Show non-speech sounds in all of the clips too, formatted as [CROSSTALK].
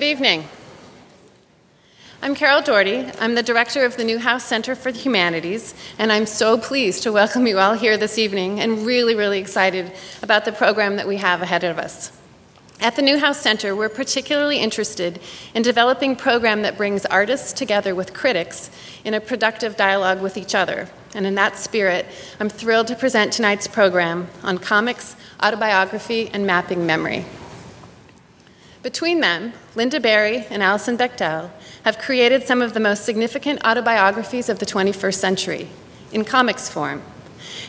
Good evening. I'm Carol Dougherty. I'm the director of the Newhouse Center for the Humanities, and I'm so pleased to welcome you all here this evening and really, really excited about the program that we have ahead of us. At the Newhouse Center, we're particularly interested in developing a program that brings artists together with critics in a productive dialogue with each other. And in that spirit, I'm thrilled to present tonight's program on comics, autobiography, and mapping memory. Between them, Lynda Barry and Alison Bechdel have created some of the most significant autobiographies of the 21st century in comics form.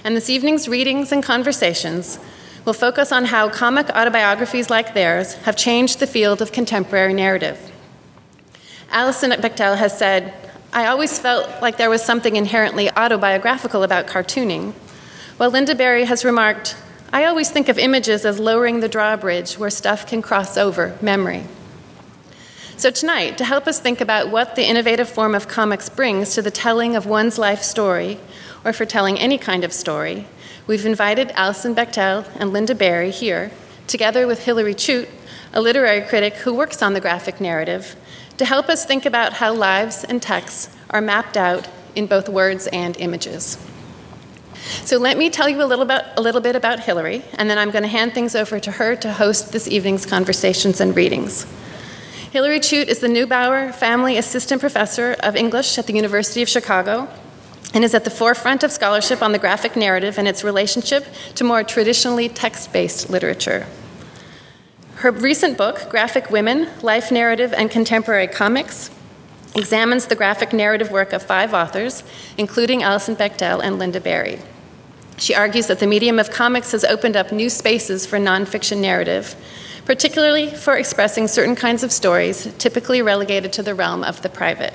And this evening's readings and conversations will focus on how comic autobiographies like theirs have changed the field of contemporary narrative. Alison Bechdel has said, I always felt like there was something inherently autobiographical about cartooning, while Lynda Barry has remarked, I always think of images as lowering the drawbridge where stuff can cross over memory. So, tonight, to help us think about what the innovative form of comics brings to the telling of one's life story, or for telling any kind of story, we've invited Alison Bechdel and Lynda Barry here, together with Hillary Chute, a literary critic who works on the graphic narrative, to help us think about how lives and texts are mapped out in both words and images. So let me tell you a little, bit, a little bit about Hillary, and then I'm going to hand things over to her to host this evening's conversations and readings. Hillary Chute is the Neubauer Family Assistant Professor of English at the University of Chicago and is at the forefront of scholarship on the graphic narrative and its relationship to more traditionally text based literature. Her recent book, Graphic Women Life Narrative and Contemporary Comics, examines the graphic narrative work of five authors, including Alison Bechdel and Lynda Barry. She argues that the medium of comics has opened up new spaces for nonfiction narrative, particularly for expressing certain kinds of stories typically relegated to the realm of the private.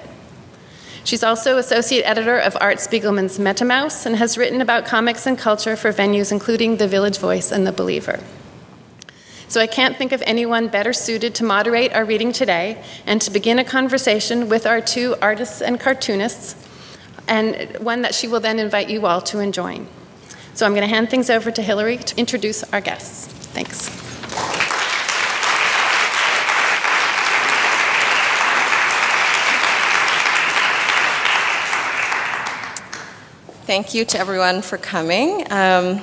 She's also associate editor of Art Spiegelman's MetaMaus and has written about comics and culture for venues including The Village Voice and The Believer. So I can't think of anyone better suited to moderate our reading today and to begin a conversation with our two artists and cartoonists, and one that she will then invite you all to join. So I'm going to hand things over to Hillary to introduce our guests. Thanks. Thank you to everyone for coming. Um,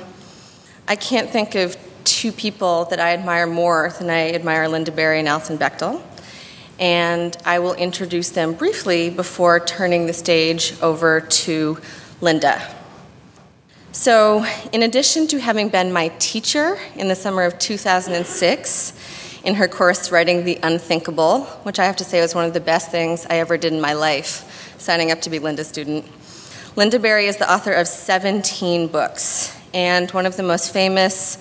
I can't think of two people that I admire more than I admire Lynda Barry and Alison Bechdel. And I will introduce them briefly before turning the stage over to Lynda. So, in addition to having been my teacher in the summer of 2006 in her course Writing the Unthinkable, which I have to say was one of the best things I ever did in my life, signing up to be Lynda's student, Lynda Barry is the author of 17 books and one of the most famous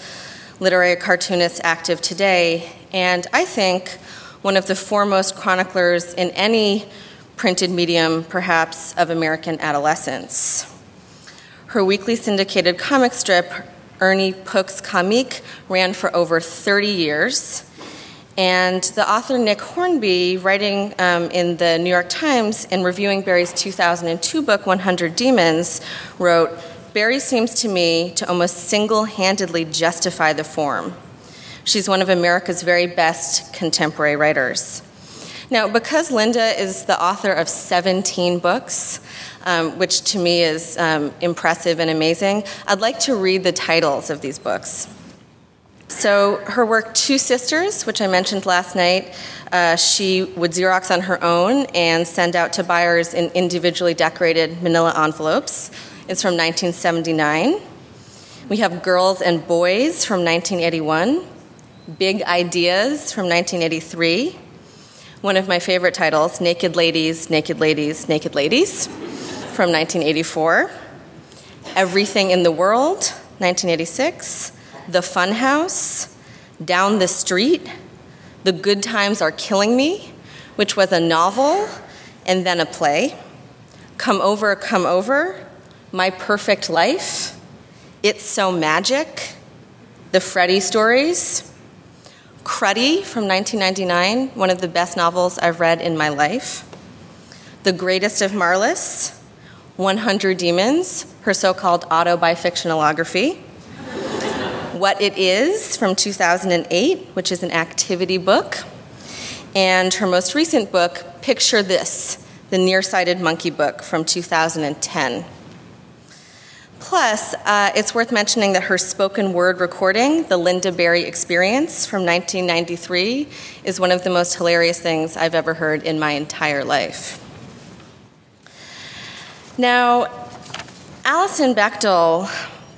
literary cartoonists active today, and I think one of the foremost chroniclers in any printed medium, perhaps, of American adolescence. Her weekly syndicated comic strip, Ernie Pook's Comeek, ran for over 30 years. And the author Nick Hornby, writing um, in the New York Times and reviewing Barry's 2002 book, 100 Demons, wrote Barry seems to me to almost single handedly justify the form. She's one of America's very best contemporary writers. Now, because Lynda is the author of 17 books, um, which to me is um, impressive and amazing, I'd like to read the titles of these books. So, her work, Two Sisters, which I mentioned last night, uh, she would Xerox on her own and send out to buyers in individually decorated manila envelopes. It's from 1979. We have Girls and Boys from 1981, Big Ideas from 1983. One of my favorite titles, Naked Ladies, Naked Ladies, Naked Ladies from 1984. Everything in the World, 1986. The Funhouse, Down the Street, The Good Times Are Killing Me, which was a novel and then a play. Come Over, Come Over, My Perfect Life, It's So Magic, The Freddy Stories, Cruddy from 1999, one of the best novels I've read in my life. The Greatest of Marlys, 100 Demons, her so called autobifictionalography. What It Is from 2008, which is an activity book. and her most recent book, Picture This The Nearsighted Monkey Book from 2010. Plus, uh, it's worth mentioning that her spoken word recording, The Lynda Barry Experience from 1993, is one of the most hilarious things I've ever heard in my entire life. Now, Alison Bechdel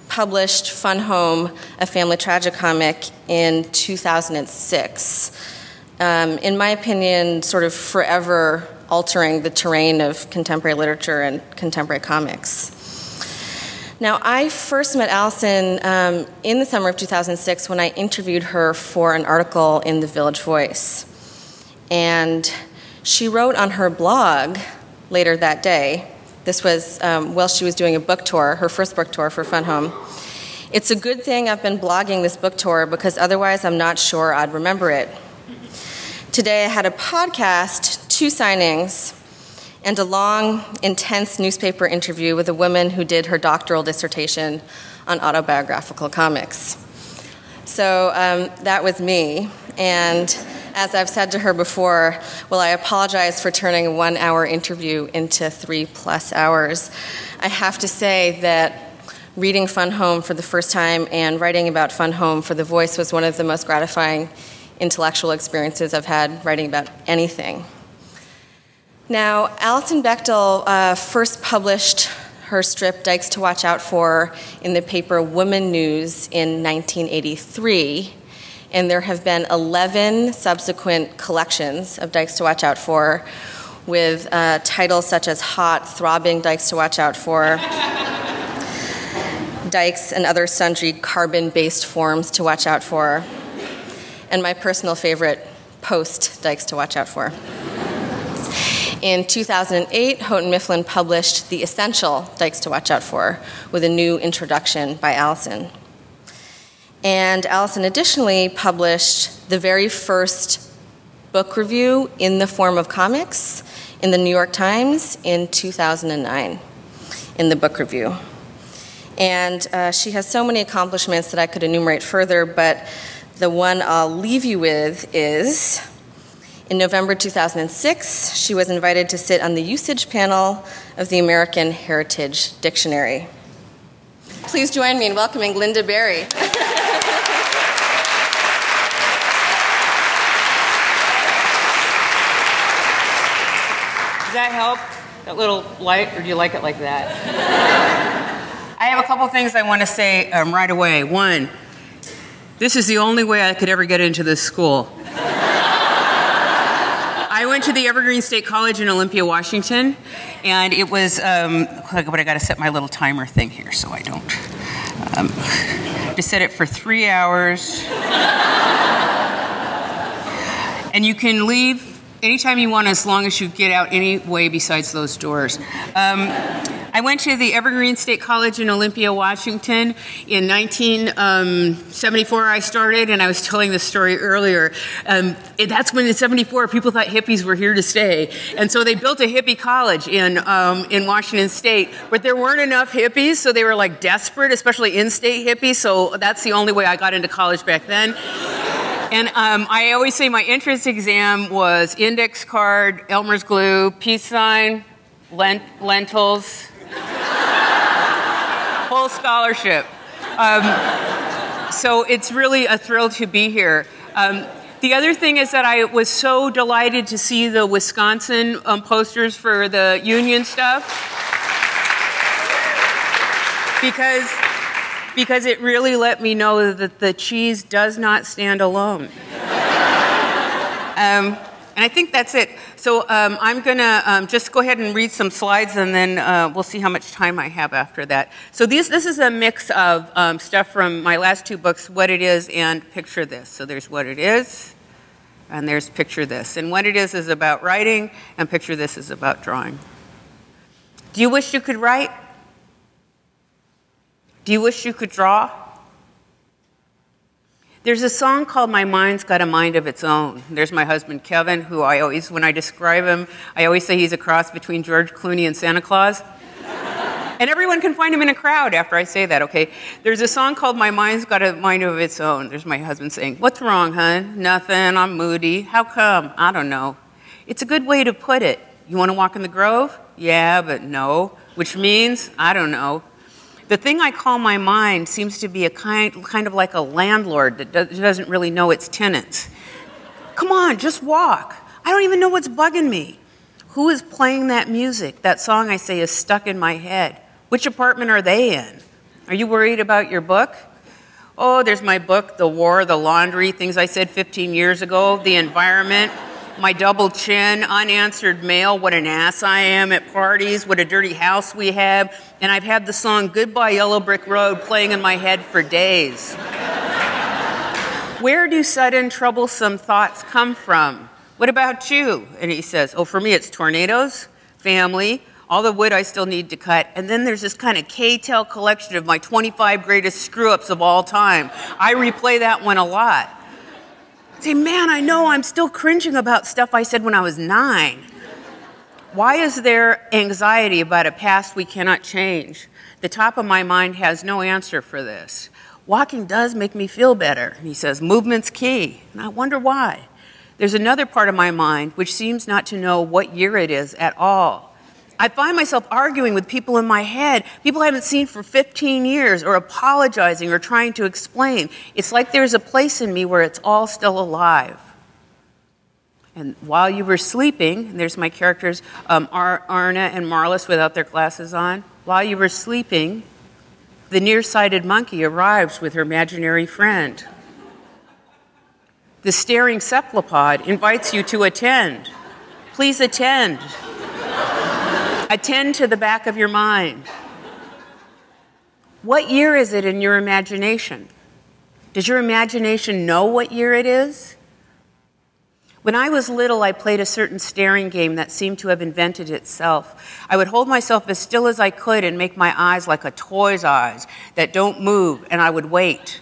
published Fun Home, a family tragicomic, in 2006. Um, in my opinion, sort of forever altering the terrain of contemporary literature and contemporary comics. Now, I first met Alison um, in the summer of 2006 when I interviewed her for an article in the Village Voice. And she wrote on her blog later that day this was um, while she was doing a book tour, her first book tour for Fun Home. It's a good thing I've been blogging this book tour because otherwise I'm not sure I'd remember it. Today I had a podcast, two signings, and a long, intense newspaper interview with a woman who did her doctoral dissertation on autobiographical comics. So um, that was me. And as I've said to her before, well, I apologize for turning a one hour interview into three plus hours. I have to say that reading Fun Home for the first time and writing about Fun Home for The Voice was one of the most gratifying intellectual experiences I've had writing about anything. Now, Alison Bechdel uh, first published her strip Dykes to Watch Out For in the paper WomaNews in 1983 and there have been 11 subsequent collections of Dykes to Watch Out For with uh, titles such as Hot, Throbbing Dykes to Watch Out For, Dykes and Other Sundry Carbon Based Forms to Watch Out For, and my personal favorite, Post Dykes to Watch Out For. In 2008, Houghton Mifflin published The Essential Dykes to Watch Out For with a new introduction by Alison. And Alison additionally published the very first book review in the form of comics in the New York Times in 2009 in the book review. And uh, she has so many accomplishments that I could enumerate further, but the one I'll leave you with is in November 2006, she was invited to sit on the usage panel of the American Heritage Dictionary. Please join me in welcoming Lynda Barry. [LAUGHS] that help? That little light, or do you like it like that? [LAUGHS] I have a couple things I want to say um, right away. One, this is the only way I could ever get into this school. I went to the Evergreen State College in Olympia, Washington, and it was, um, but I got to set my little timer thing here so I don't. Um, to set it for three hours. and you can leave anytime you want, as long as you get out any way besides those doors. Um, I went to the Evergreen State College in Olympia, Washington. In 1974, um, I started, and I was telling this story earlier. Um, that's when in 74, people thought hippies were here to stay. And so they built a hippie college in, um, in Washington State, but there weren't enough hippies, so they were like desperate, especially in state hippies. So that's the only way I got into college back then. And um, I always say my entrance exam was index card, Elmer's glue, peace sign, lent- lentils, [LAUGHS] whole scholarship. Um, so it's really a thrill to be here. Um, the other thing is that I was so delighted to see the Wisconsin um, posters for the union stuff because because it really let me know that the cheese does not stand alone. Um, and I think that's it. So um, I'm going to um, just go ahead and read some slides, and then uh, we'll see how much time I have after that. So this, this is a mix of um, stuff from my last two books, What It Is and Picture This. So there's What It Is, and there's Picture This. And What It Is is about writing, and Picture This is about drawing. Do you wish you could write? Do you wish you could draw? There's a song called My Mind's Got a Mind of Its Own. There's my husband Kevin, who I always, when I describe him, I always say he's a cross between George Clooney and Santa Claus. [LAUGHS] And everyone can find him in a crowd after I say that, okay? There's a song called My Mind's Got a Mind of Its Own. There's my husband saying, What's wrong, hun? Nothing. I'm moody. How come? I don't know. It's a good way to put it. You want to walk in the grove? Yeah, but no. Which means, I don't know. The thing I call my mind seems to be a kind, kind of like a landlord that doesn't really know its tenants. Come on, just walk. I don't even know what's bugging me. Who is playing that music? That song I say is stuck in my head. Which apartment are they in? Are you worried about your book? Oh, there's my book, The War, The Laundry, things I said 15 years ago, the environment, my double chin, unanswered mail, what an ass I am at parties, what a dirty house we have, and I've had the song Goodbye Yellow Brick Road playing in my head for days. Where do sudden troublesome thoughts come from? What about you? And he says, Oh, for me, it's tornadoes, family, all the wood I still need to cut. And then there's this kind of K-tel collection of my 25 greatest screw ups of all time. I replay that one a lot. Say, man, I know I'm still cringing about stuff I said when I was nine. Why is there anxiety about a past we cannot change? The top of my mind has no answer for this. Walking does make me feel better. And he says, movement's key. And I wonder why. There's another part of my mind which seems not to know what year it is at all. I find myself arguing with people in my head, people I haven't seen for 15 years, or apologizing or trying to explain. It's like there's a place in me where it's all still alive. And while you were sleeping, there's my characters, um, Ar- Arna and Marlys without their glasses on. While you were sleeping, the nearsighted monkey arrives with her imaginary friend. The staring cephalopod invites you to attend. Please attend. Attend to the back of your mind. What year is it in your imagination? Does your imagination know what year it is? When I was little, I played a certain staring game that seemed to have invented itself. I would hold myself as still as I could and make my eyes like a toy's eyes that don't move, and I would wait.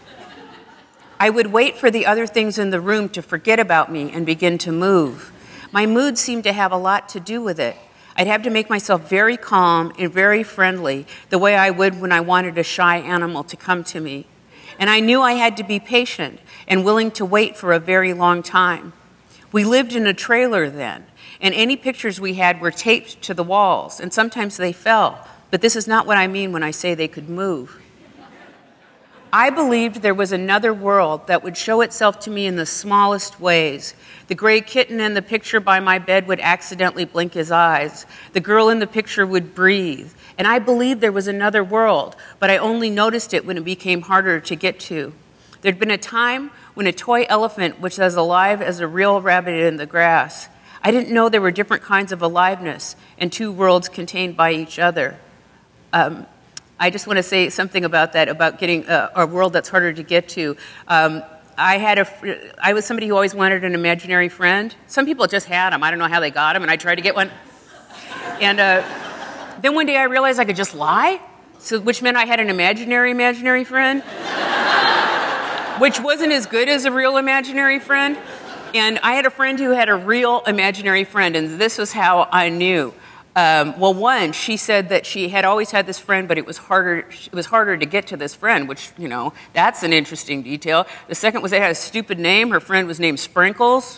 I would wait for the other things in the room to forget about me and begin to move. My mood seemed to have a lot to do with it. I'd have to make myself very calm and very friendly, the way I would when I wanted a shy animal to come to me. And I knew I had to be patient and willing to wait for a very long time. We lived in a trailer then, and any pictures we had were taped to the walls, and sometimes they fell. But this is not what I mean when I say they could move. I believed there was another world that would show itself to me in the smallest ways. The gray kitten in the picture by my bed would accidentally blink his eyes. The girl in the picture would breathe. And I believed there was another world, but I only noticed it when it became harder to get to. There'd been a time when a toy elephant was as alive as a real rabbit in the grass. I didn't know there were different kinds of aliveness and two worlds contained by each other. Um, I just want to say something about that, about getting a, a world that's harder to get to. Um, I had a, I was somebody who always wanted an imaginary friend. Some people just had them. I don't know how they got them, and I tried to get one. And uh, then one day I realized I could just lie, so which meant I had an imaginary imaginary friend, which wasn't as good as a real imaginary friend. And I had a friend who had a real imaginary friend, and this was how I knew. Um, well, one, she said that she had always had this friend, but it was harder. It was harder to get to this friend, which you know that's an interesting detail. The second was they had a stupid name. Her friend was named Sprinkles,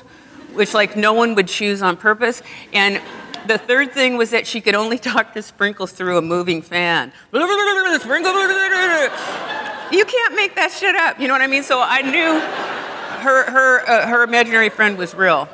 which like no one would choose on purpose. And the third thing was that she could only [LAUGHS] talk to Sprinkles through a moving fan. You can't make that shit up. You know what I mean? So I knew her her uh, her imaginary friend was real.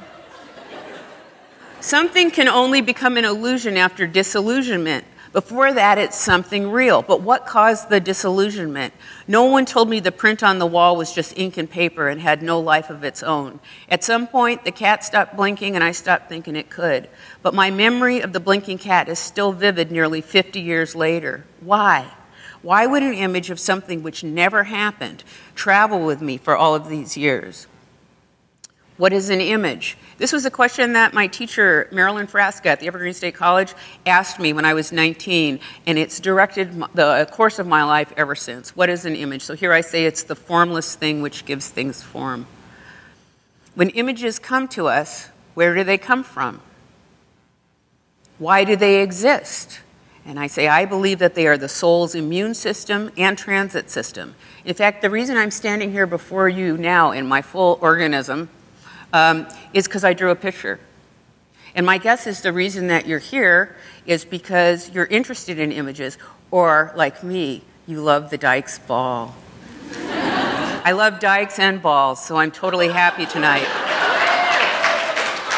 Something can only become an illusion after disillusionment. Before that, it's something real. But what caused the disillusionment? No one told me the print on the wall was just ink and paper and had no life of its own. At some point, the cat stopped blinking and I stopped thinking it could. But my memory of the blinking cat is still vivid nearly 50 years later. Why? Why would an image of something which never happened travel with me for all of these years? What is an image? This was a question that my teacher, Marilyn Frasca at the Evergreen State College, asked me when I was 19, and it's directed the course of my life ever since. What is an image? So here I say it's the formless thing which gives things form. When images come to us, where do they come from? Why do they exist? And I say, I believe that they are the soul's immune system and transit system. In fact, the reason I'm standing here before you now in my full organism um, is because I drew a picture. And my guess is the reason that you're here is because you're interested in images, or like me, you love the Dykes ball. [LAUGHS] I love dykes and balls, so I'm totally happy tonight.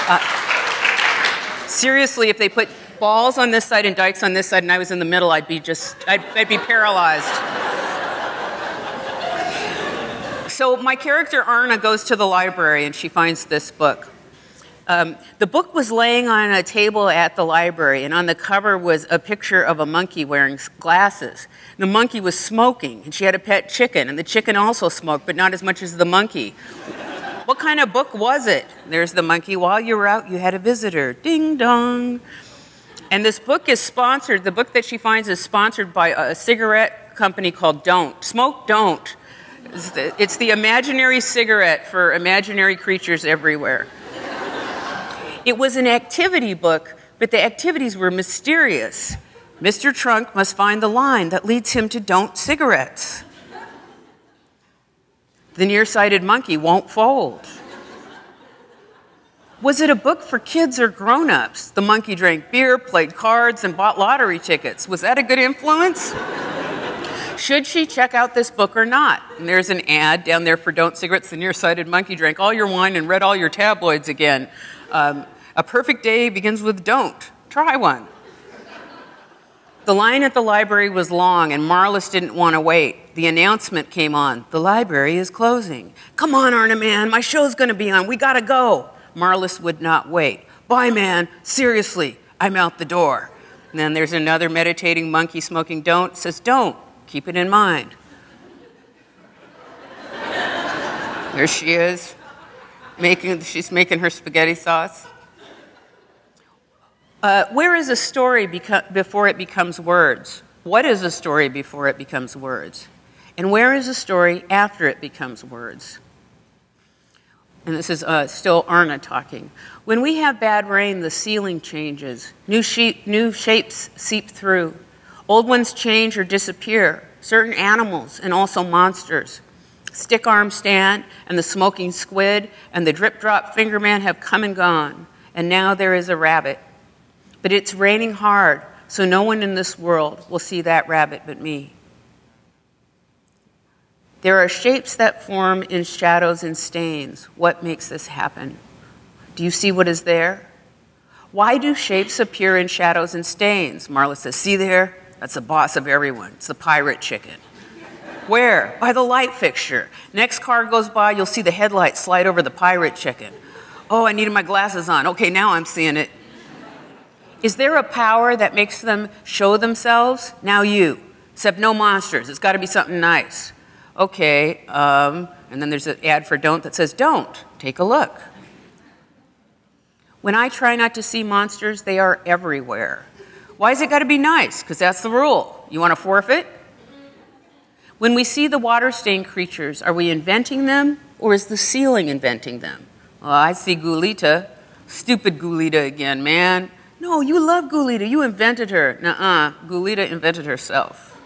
Uh, seriously, if they put balls on this side and dykes on this side and I was in the middle, I'd be just, I'd, I'd be paralyzed. So my character Arna goes to the library and she finds this book. Um, the book was laying on a table at the library, and on the cover was a picture of a monkey wearing glasses. The monkey was smoking, and she had a pet chicken, and the chicken also smoked, but not as much as the monkey. what kind of book was it? There's the monkey. While you were out, you had a visitor. Ding dong. And this book is sponsored, the book that she finds is sponsored by a cigarette company called Don't. Smoke Don't. It's the, it's the imaginary cigarette for imaginary creatures everywhere. It was an activity book, but the activities were mysterious. Mr. Trunk must find the line that leads him to don't cigarettes. The nearsighted monkey won't fold. Was it a book for kids or grown ups? The monkey drank beer, played cards, and bought lottery tickets. Was that a good influence? Should she check out this book or not? And there's an ad down there for Don't Cigarettes. The nearsighted monkey drank all your wine and read all your tabloids again. Um, a perfect day begins with don't. Try one. The line at the library was long, and Marlys didn't want to wait. The announcement came on The library is closing. Come on, Arna, man, my show's going to be on. We got to go. Marlys would not wait. Bye, man. Seriously, I'm out the door. And then there's another meditating monkey smoking don't, says, Don't. Keep it in mind. there she is. Making, she's making her spaghetti sauce. Uh, where is a story beco- before it becomes words? What is a story before it becomes words? And where is a story after it becomes words? And this is uh, still Arna talking. When we have bad rain, the ceiling changes. New, sheep, new shapes seep through. Old ones change or disappear. Certain animals and also monsters. Stick arm Stan and the smoking squid and the drip drop finger man have come and gone. And now there is a rabbit. But it's raining hard, so no one in this world will see that rabbit but me. There are shapes that form in shadows and stains. What makes this happen? Do you see what is there? Why do shapes appear in shadows and stains? Marla says, See there? That's the boss of everyone. It's the pirate chicken. Where? By the light fixture. Next car goes by, you'll see the headlights slide over the pirate chicken. Oh, I needed my glasses on. Okay, now I'm seeing it. Is there a power that makes them show themselves? Now you. Except no monsters. It's got to be something nice. Okay, um, and then there's an ad for don't that says don't. Take a look. When I try not to see monsters, they are everywhere. Why has it got to be nice? Because that's the rule. You want to forfeit? When we see the water stained creatures, are we inventing them or is the ceiling inventing them? Well, I see Gulita. Stupid Gulita again, man. No, you love Gulita. You invented her. Nuh-uh. Gulita invented herself.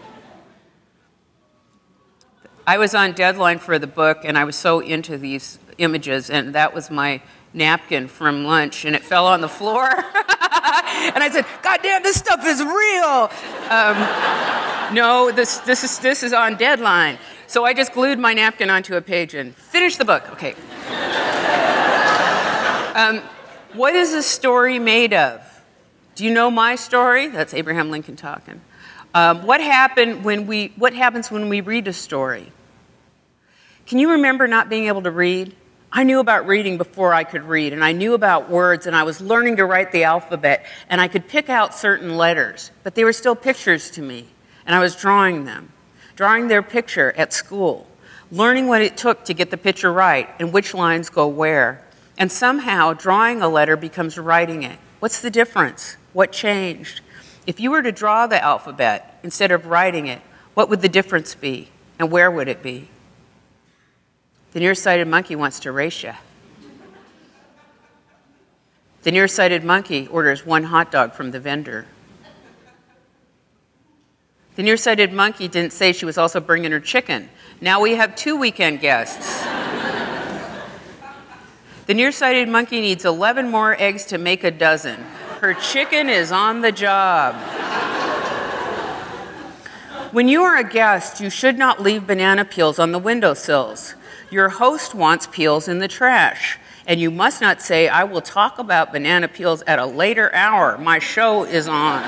I was on deadline for the book, and I was so into these images, and that was my napkin from lunch, and it fell on the floor. [LAUGHS] [LAUGHS] and I said, "God damn, this stuff is real." Um, no, this this is this is on deadline. So I just glued my napkin onto a page and finished the book. Okay. Um, what is a story made of? Do you know my story? That's Abraham Lincoln talking. Um, what, happened when we, what happens when we read a story? Can you remember not being able to read? I knew about reading before I could read, and I knew about words, and I was learning to write the alphabet, and I could pick out certain letters, but they were still pictures to me, and I was drawing them, drawing their picture at school, learning what it took to get the picture right and which lines go where. And somehow, drawing a letter becomes writing it. What's the difference? What changed? If you were to draw the alphabet instead of writing it, what would the difference be? And where would it be? The nearsighted monkey wants to race you. The nearsighted monkey orders one hot dog from the vendor. The nearsighted monkey didn't say she was also bringing her chicken. Now we have two weekend guests. the nearsighted monkey needs 11 more eggs to make a dozen. Her chicken is on the job. When you are a guest, you should not leave banana peels on the windowsills. Your host wants peels in the trash. And you must not say, I will talk about banana peels at a later hour. My show is on.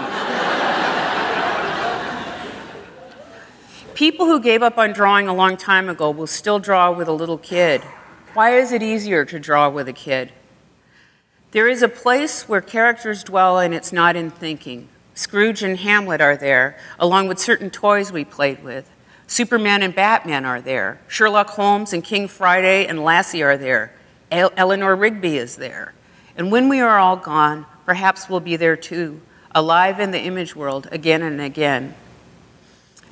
People who gave up on drawing a long time ago will still draw with a little kid. Why is it easier to draw with a kid? There is a place where characters dwell and it's not in thinking. Scrooge and Hamlet are there, along with certain toys we played with. Superman and Batman are there. Sherlock Holmes and King Friday and Lassie are there. Eleanor Rigby is there. And when we are all gone, perhaps we'll be there too, alive in the image world again and again.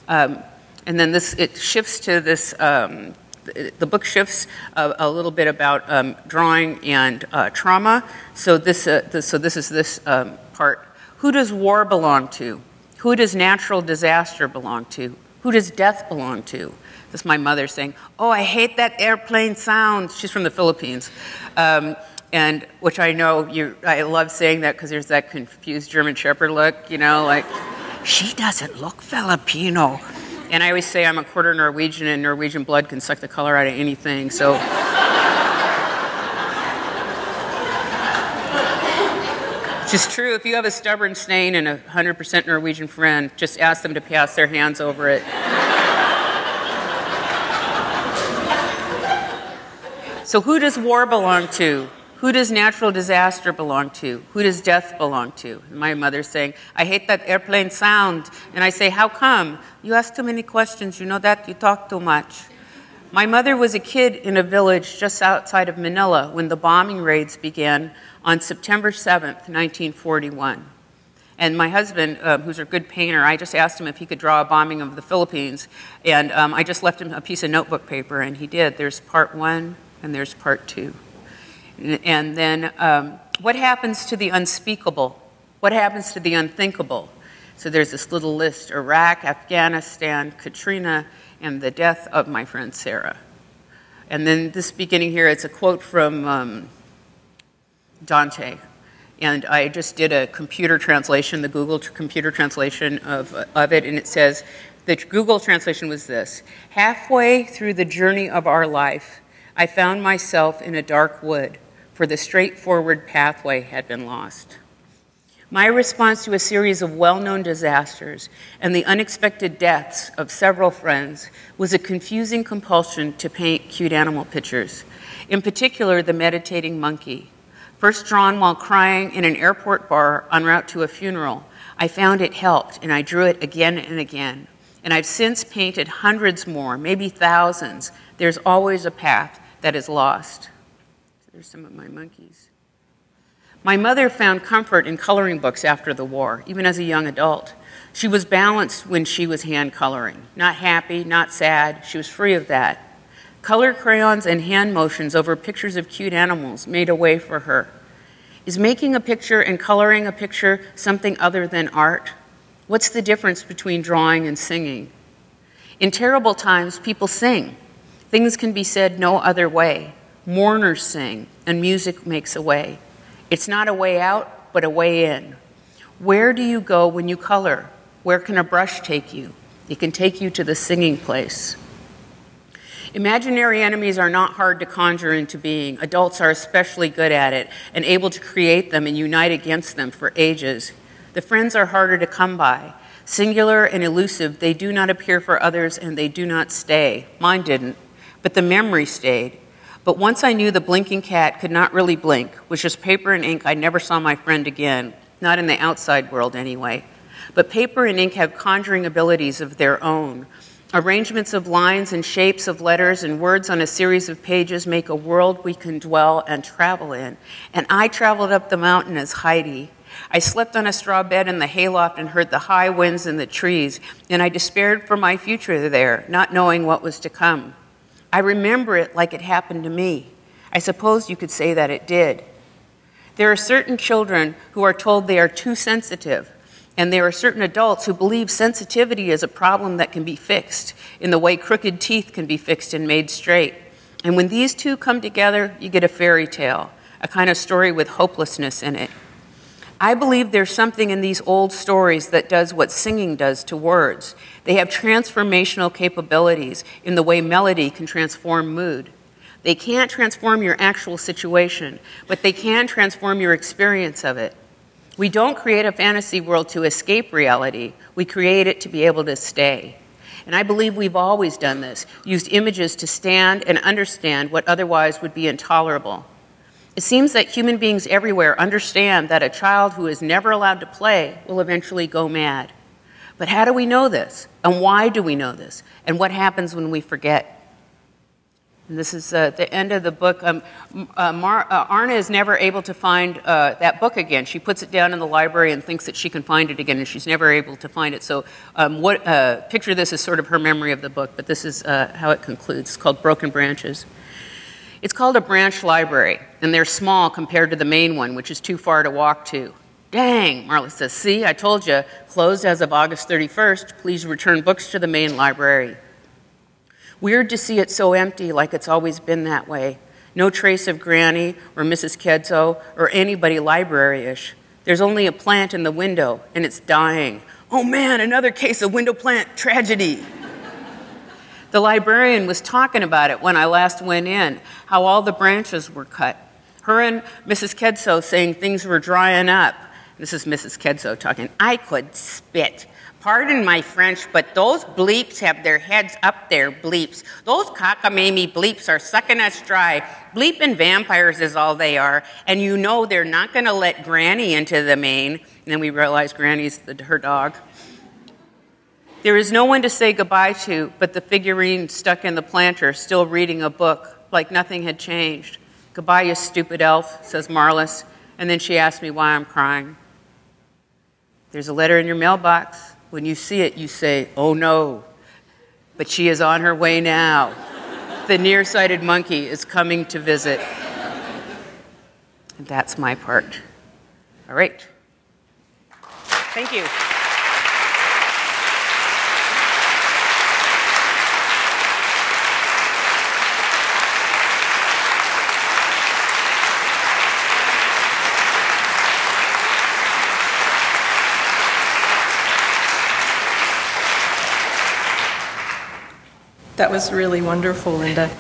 Um, and then this it shifts to this. Um, the book shifts a, a, little bit about um, drawing and uh, trauma. So this, uh, this, so this is this um, part who does war belong to? Who does natural disaster belong to? Who does death belong to? This is my mother saying, Oh, I hate that airplane sound. She's from the Philippines. Um, and which I know you, I love saying that because there's that confused German Shepherd look, you know, like, she doesn't look Filipino. And I always say I'm a quarter Norwegian, and Norwegian blood can suck the color out of anything. So. Which is true. If you have a stubborn stain and a 100% Norwegian friend, just ask them to pass their hands over it. so, who does war belong to? Who does natural disaster belong to? Who does death belong to? my mother's saying, I hate that airplane sound. And I say, How come? You ask too many questions. You know that? You talk too much. My mother was a kid in a village just outside of Manila when the bombing raids began on September 7th, 1941. And my husband, uh, who's a good painter, I just asked him if he could draw a bombing of the Philippines. And um, I just left him a piece of notebook paper, and he did. There's part one, and there's part two. And, and then, um, what happens to the unspeakable? What happens to the unthinkable? So there's this little list Iraq, Afghanistan, Katrina, and the death of my friend Sarah. And then this beginning here, it's a quote from um, Dante. And I just did a computer translation, the Google computer translation of, of it, and it says the Google translation was this Halfway through the journey of our life, I found myself in a dark wood, for the straightforward pathway had been lost. My response to a series of well known disasters and the unexpected deaths of several friends was a confusing compulsion to paint cute animal pictures, in particular, the meditating monkey. First drawn while crying in an airport bar en route to a funeral, I found it helped and I drew it again and again. And I've since painted hundreds more, maybe thousands. There's always a path that is lost. There's some of my monkeys. My mother found comfort in coloring books after the war, even as a young adult. She was balanced when she was hand coloring. Not happy, not sad. She was free of that. Color crayons and hand motions over pictures of cute animals made a way for her. Is making a picture and coloring a picture something other than art? What's the difference between drawing and singing? In terrible times, people sing. Things can be said no other way. Mourners sing, and music makes a way. It's not a way out, but a way in. Where do you go when you color? Where can a brush take you? It can take you to the singing place. Imaginary enemies are not hard to conjure into being. Adults are especially good at it and able to create them and unite against them for ages. The friends are harder to come by. Singular and elusive, they do not appear for others and they do not stay. Mine didn't, but the memory stayed. But once I knew the blinking cat could not really blink, was just paper and ink, I never saw my friend again. Not in the outside world, anyway. But paper and ink have conjuring abilities of their own. Arrangements of lines and shapes of letters and words on a series of pages make a world we can dwell and travel in. And I traveled up the mountain as Heidi. I slept on a straw bed in the hayloft and heard the high winds in the trees, and I despaired for my future there, not knowing what was to come. I remember it like it happened to me. I suppose you could say that it did. There are certain children who are told they are too sensitive And there are certain adults who believe sensitivity is a problem that can be fixed in the way crooked teeth can be fixed and made straight. And when these two come together, you get a fairy tale, a kind of story with hopelessness in it. I believe there's something in these old stories that does what singing does to words. They have transformational capabilities in the way melody can transform mood. They can't transform your actual situation, but they can transform your experience of it. We don't create a fantasy world to escape reality, we create it to be able to stay. And I believe we've always done this, used images to stand and understand what otherwise would be intolerable. It seems that human beings everywhere understand that a child who is never allowed to play will eventually go mad. But how do we know this? And why do we know this? And what happens when we forget? And this is uh, the end of the book. Um, uh, Mar- uh, Arna is never able to find uh, that book again. She puts it down in the library and thinks that she can find it again, and she's never able to find it. So, um, what uh, picture this is sort of her memory of the book, but this is uh, how it concludes. It's called Broken Branches. It's called a branch library, and they're small compared to the main one, which is too far to walk to. Dang, Marla says, see, I told you, closed as of August 31st. Please return books to the main library. Weird to see it so empty, like it's always been that way. No trace of Granny or Mrs. Kedzo or anybody library ish. There's only a plant in the window, and it's dying. Oh man, another case of window plant tragedy. The librarian was talking about it when I last went in, how all the branches were cut. Her and Mrs. Kedzo saying things were drying up. This is Mrs. Kedzo talking. I could spit. Pardon my French, but those bleeps have their heads up there, bleeps. Those cockamamie bleeps are sucking us dry. Bleeping vampires is all they are, and you know they're not going to let Granny into the main. And then we realize Granny's the, her dog. There is no one to say goodbye to but the figurine stuck in the planter, still reading a book, like nothing had changed. Goodbye, you stupid elf, says Marlys, and then she asks me why I'm crying. There's a letter in your mailbox. When you see it, you say, Oh no, but she is on her way now. the nearsighted monkey is coming to visit. And that's my part. All right. Thank you. That was really wonderful, Lynda.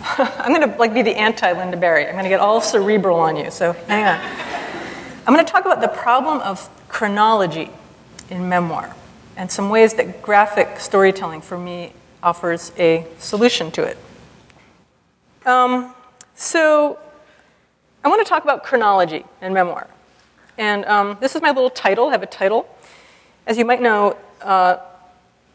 [LAUGHS] I'm going to like be the anti-Lynda Barry. I'm going to get all cerebral on you. So hang on. I'm going to talk about the problem of chronology in memoir and some ways that graphic storytelling for me offers a solution to it. Um, so I want to talk about chronology in memoir. And um, this is my little title. I have a title. As you might know, uh,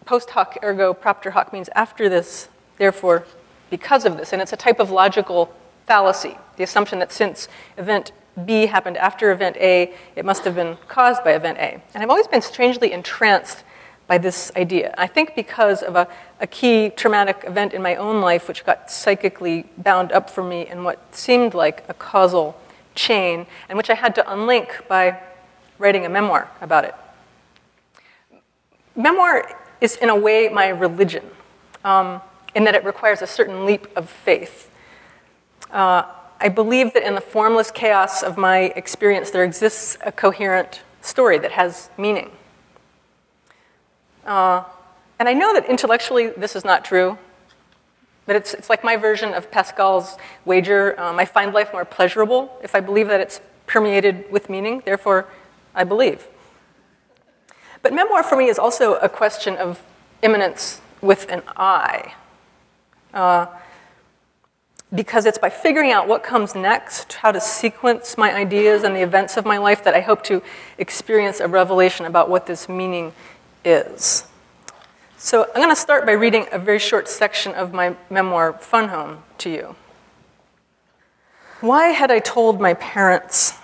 post hoc ergo propter hoc means after this, therefore because of this. And it's a type of logical fallacy, the assumption that since event B happened after event A, it must have been caused by event A. And I've always been strangely entranced by this idea. I think because of a, a key traumatic event in my own life, which got psychically bound up for me in what seemed like a causal chain, and which I had to unlink by writing a memoir about it. Memoir is, in a way, my religion, um, in that it requires a certain leap of faith. Uh, I believe that in the formless chaos of my experience, there exists a coherent story that has meaning. Uh, and I know that intellectually this is not true, but it's, it's like my version of Pascal's wager. Um, I find life more pleasurable if I believe that it's permeated with meaning, therefore, I believe. But memoir for me is also a question of immanence with an I. Uh, because it's by figuring out what comes next, how to sequence my ideas and the events of my life, that I hope to experience a revelation about what this meaning is. So I'm going to start by reading a very short section of my memoir, Fun Home, to you. Why had I told my parents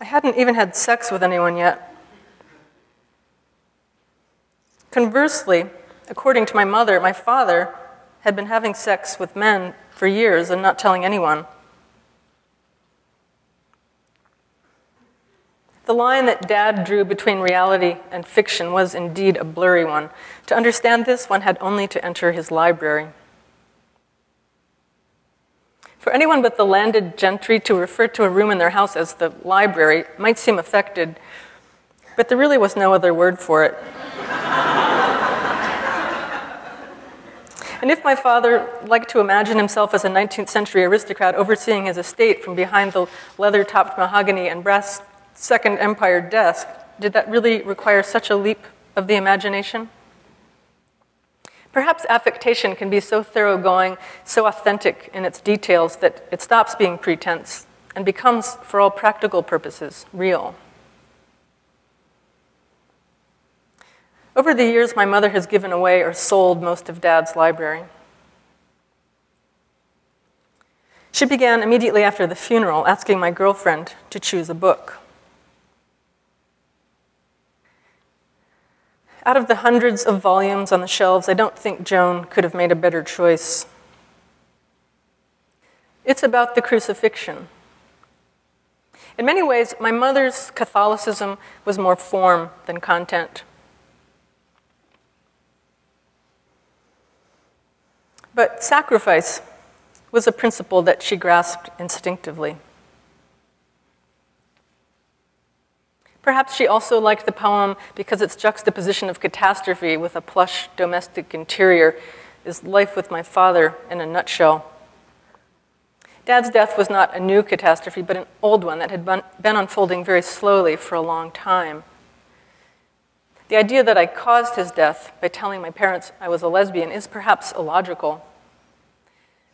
I hadn't even had sex with anyone yet. Conversely, according to my mother, my father had been having sex with men for years and not telling anyone. The line that Dad drew between reality and fiction was indeed a blurry one. To understand this, one had only to enter his library. For anyone but the landed gentry to refer to a room in their house as the library might seem affected, but there really was no other word for it. and if my father liked to imagine himself as a 19th century aristocrat overseeing his estate from behind the leather topped mahogany and brass Second Empire desk, did that really require such a leap of the imagination? Perhaps affectation can be so thoroughgoing, so authentic in its details that it stops being pretense and becomes, for all practical purposes, real. Over the years, my mother has given away or sold most of Dad's library. She began immediately after the funeral asking my girlfriend to choose a book. Out of the hundreds of volumes on the shelves, I don't think Joan could have made a better choice. It's about the crucifixion. In many ways, my mother's Catholicism was more form than content. But sacrifice was a principle that she grasped instinctively. Perhaps she also liked the poem because its juxtaposition of catastrophe with a plush domestic interior is life with my father in a nutshell. Dad's death was not a new catastrophe, but an old one that had been unfolding very slowly for a long time. The idea that I caused his death by telling my parents I was a lesbian is perhaps illogical.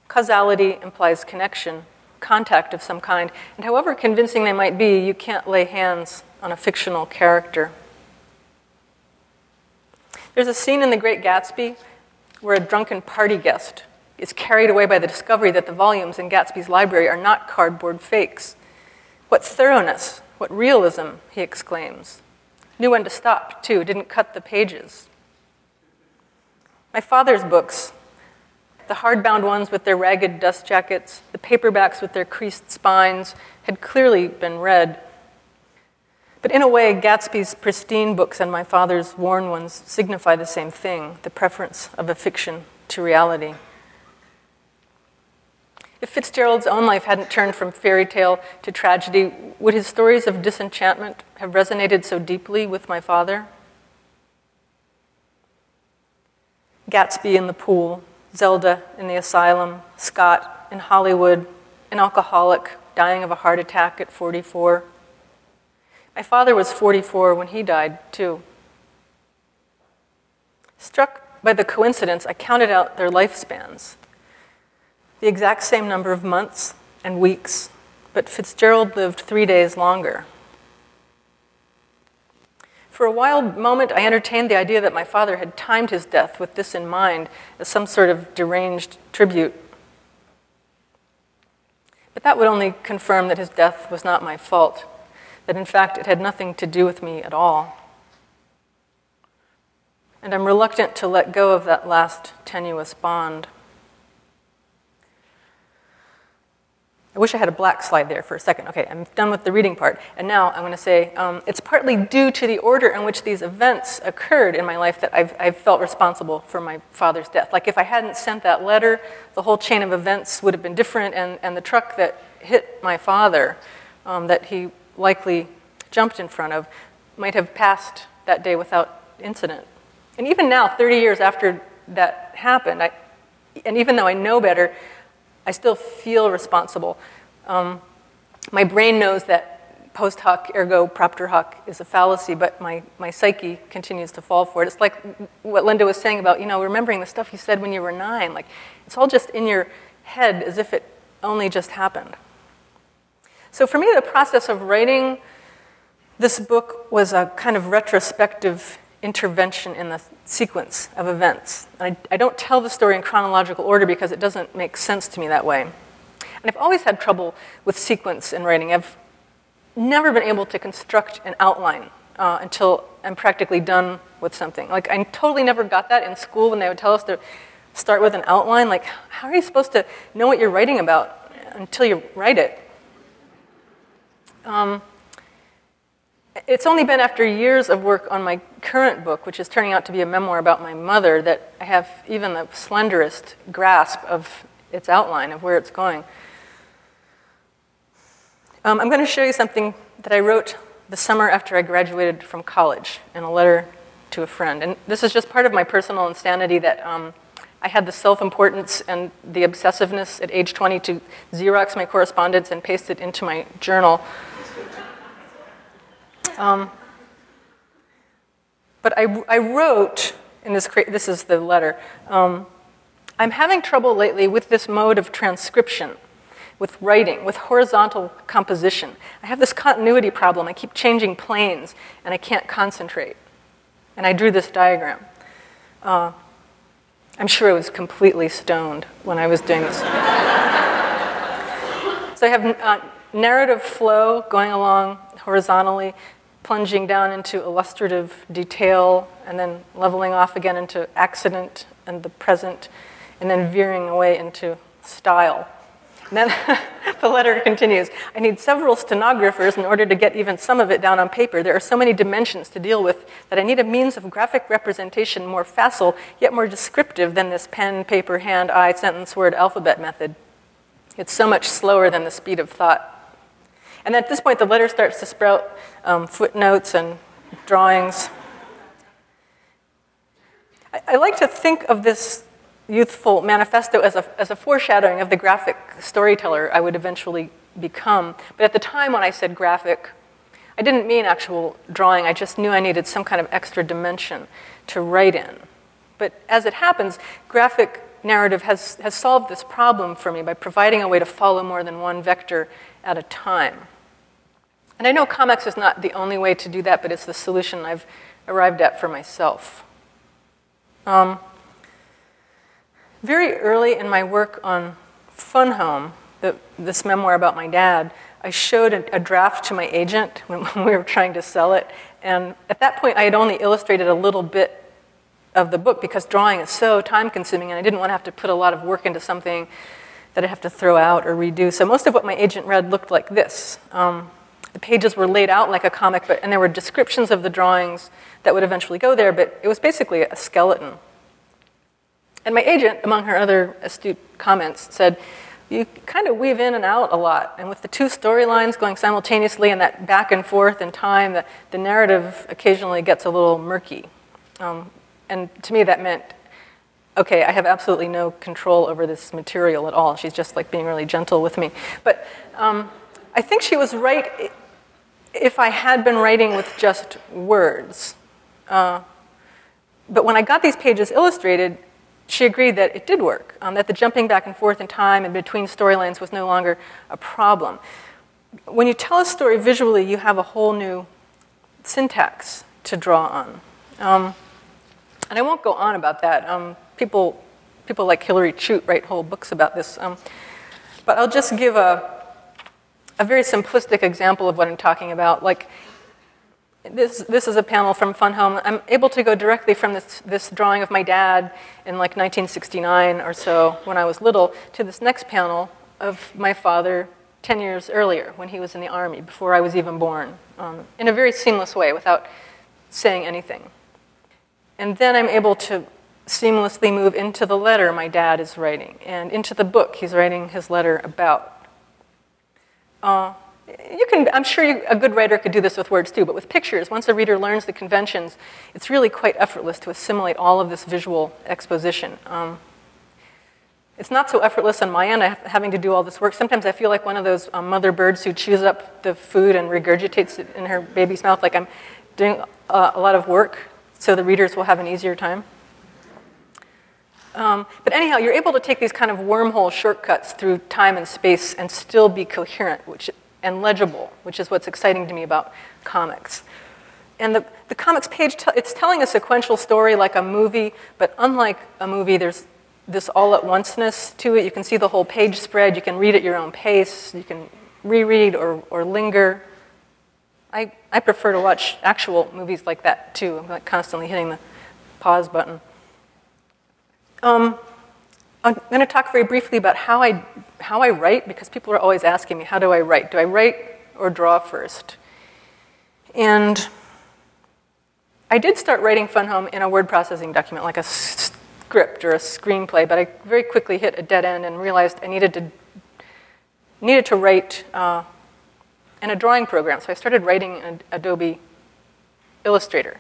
Causality implies connection, contact of some kind, and however convincing they might be, you can't lay hands on a fictional character. There's a scene in The Great Gatsby where a drunken party guest is carried away by the discovery that the volumes in Gatsby's library are not cardboard fakes. What thoroughness, what realism, he exclaims. Knew when to stop, too, didn't cut the pages. My father's books, the hardbound ones with their ragged dust jackets, the paperbacks with their creased spines, had clearly been read but in a way, Gatsby's pristine books and my father's worn ones signify the same thing the preference of a fiction to reality. If Fitzgerald's own life hadn't turned from fairy tale to tragedy, would his stories of disenchantment have resonated so deeply with my father? Gatsby in the pool, Zelda in the asylum, Scott in Hollywood, an alcoholic dying of a heart attack at 44. My father was 44 when he died, too. Struck by the coincidence, I counted out their lifespans the exact same number of months and weeks, but Fitzgerald lived three days longer. For a wild moment, I entertained the idea that my father had timed his death with this in mind as some sort of deranged tribute. But that would only confirm that his death was not my fault that in fact it had nothing to do with me at all. And I'm reluctant to let go of that last tenuous bond. I wish I had a black slide there for a second. Okay, I'm done with the reading part. And now I'm going to say um, it's partly due to the order in which these events occurred in my life that I've, I've, felt responsible for my father's death. Like if I hadn't sent that letter, the whole chain of events would have been different, and, and the truck that hit my father, um, that he likely jumped in front of might have passed that day without incident. And even now, 30 years after that happened, I, and even though I know better, I still feel responsible. Um, my brain knows that post hoc ergo propter hoc is a fallacy, but my, my psyche continues to fall for it. It's like what Lynda was saying about, you know, remembering the stuff you said when you were nine. Like, it's all just in your head as if it only just happened. So for me, the process of writing this book was a kind of retrospective intervention in the sequence of events. I, I don't tell the story in chronological order because it doesn't make sense to me that way. And I've always had trouble with sequence in writing. I've never been able to construct an outline uh, until I'm practically done with something. Like, I totally never got that in school when they would tell us to start with an outline. Like, how are you supposed to know what you're writing about until you write it? Um, it's only been after years of work on my current book, which is turning out to be a memoir about my mother, that I have even the slenderest grasp of its outline, of where it's going. Um, I'm going to show you something that I wrote the summer after I graduated from college in a letter to a friend. And this is just part of my personal insanity that um, I had the self importance and the obsessiveness at age 20 to Xerox my correspondence and paste it into my journal. Um, but I, I, wrote in this, this is the letter. Um, I'm having trouble lately with this mode of transcription, with writing, with horizontal composition. I have this continuity problem. I keep changing planes and I can't concentrate. And I drew this diagram. Uh, I'm sure I was completely stoned when I was doing this. [LAUGHS] so I have uh, narrative flow going along horizontally, plunging down into illustrative detail, and then leveling off again into accident and the present, and then veering away into style. And then [LAUGHS] the letter continues I need several stenographers in order to get even some of it down on paper. There are so many dimensions to deal with that I need a means of graphic representation more facile, yet more descriptive than this pen, paper, hand, eye, sentence, word, alphabet method. It's so much slower than the speed of thought. And at this point, the letter starts to sprout um, footnotes and drawings. I, I like to think of this youthful manifesto as a, as a foreshadowing of the graphic storyteller I would eventually become. But at the time when I said graphic, I didn't mean actual drawing, I just knew I needed some kind of extra dimension to write in. But as it happens, graphic narrative has, has solved this problem for me by providing a way to follow more than one vector at a time. And I know comics is not the only way to do that, but it's the solution I've arrived at for myself. Um, very early in my work on Fun Home, the, this memoir about my dad, I showed a, a draft to my agent when, [LAUGHS] when, we were trying to sell it. And at that point, I had only illustrated a little bit of the book because drawing is so time consuming, and I didn't want to have to put a lot of work into something that I'd have to throw out or redo. So most of what my agent read looked like this. Um, the pages were laid out like a comic, but, and there were descriptions of the drawings that would eventually go there, but it was basically a skeleton and my agent, among her other astute comments, said, You kind of weave in and out a lot. And with the two storylines going simultaneously and that back and forth in time, the, the narrative occasionally gets a little murky. Um, and to me, that meant, okay, I have absolutely no control over this material at all. She's just like being really gentle with me. But um, I think she was right if I had been writing with just words. Uh, but when I got these pages illustrated, she agreed that it did work, um, that the jumping back and forth in time and between storylines was no longer a problem. When you tell a story visually, you have a whole new syntax to draw on. Um, and I won't go on about that. Um, people, people like Hillary Chute write whole books about this. Um, but I'll just give a, a very simplistic example of what I'm talking about. Like, this, this is a panel from Fun Home. I'm able to go directly from this, this drawing of my dad in like 1969 or so when I was little to this next panel of my father 10 years earlier when he was in the army, before I was even born, um, in a very seamless way without saying anything. And then I'm able to seamlessly move into the letter my dad is writing and into the book he's writing his letter about. Uh, you can, I'm sure you, a good writer could do this with words too, but with pictures, once a reader learns the conventions, it's really quite effortless to assimilate all of this visual exposition. Um, it's not so effortless on my end, having to do all this work. Sometimes I feel like one of those um, mother birds who chews up the food and regurgitates it in her baby's mouth, like I'm doing uh, a lot of work so the readers will have an easier time. Um, but anyhow, you're able to take these kind of wormhole shortcuts through time and space and still be coherent, which and legible, which is what's exciting to me about comics. And the, the comics page, t- it's telling a sequential story like a movie, but unlike a movie, there's this all at onceness to it. You can see the whole page spread, you can read at your own pace, you can reread or, or linger. I, I prefer to watch actual movies like that too. I'm like constantly hitting the pause button. Um, I'm going to talk very briefly about how I, how I write because people are always asking me, how do I write? Do I write or draw first? And I did start writing Fun Home in a word processing document, like a script or a screenplay, but I very quickly hit a dead end and realized I needed to needed to write uh, in a drawing program. So I started writing in Adobe Illustrator.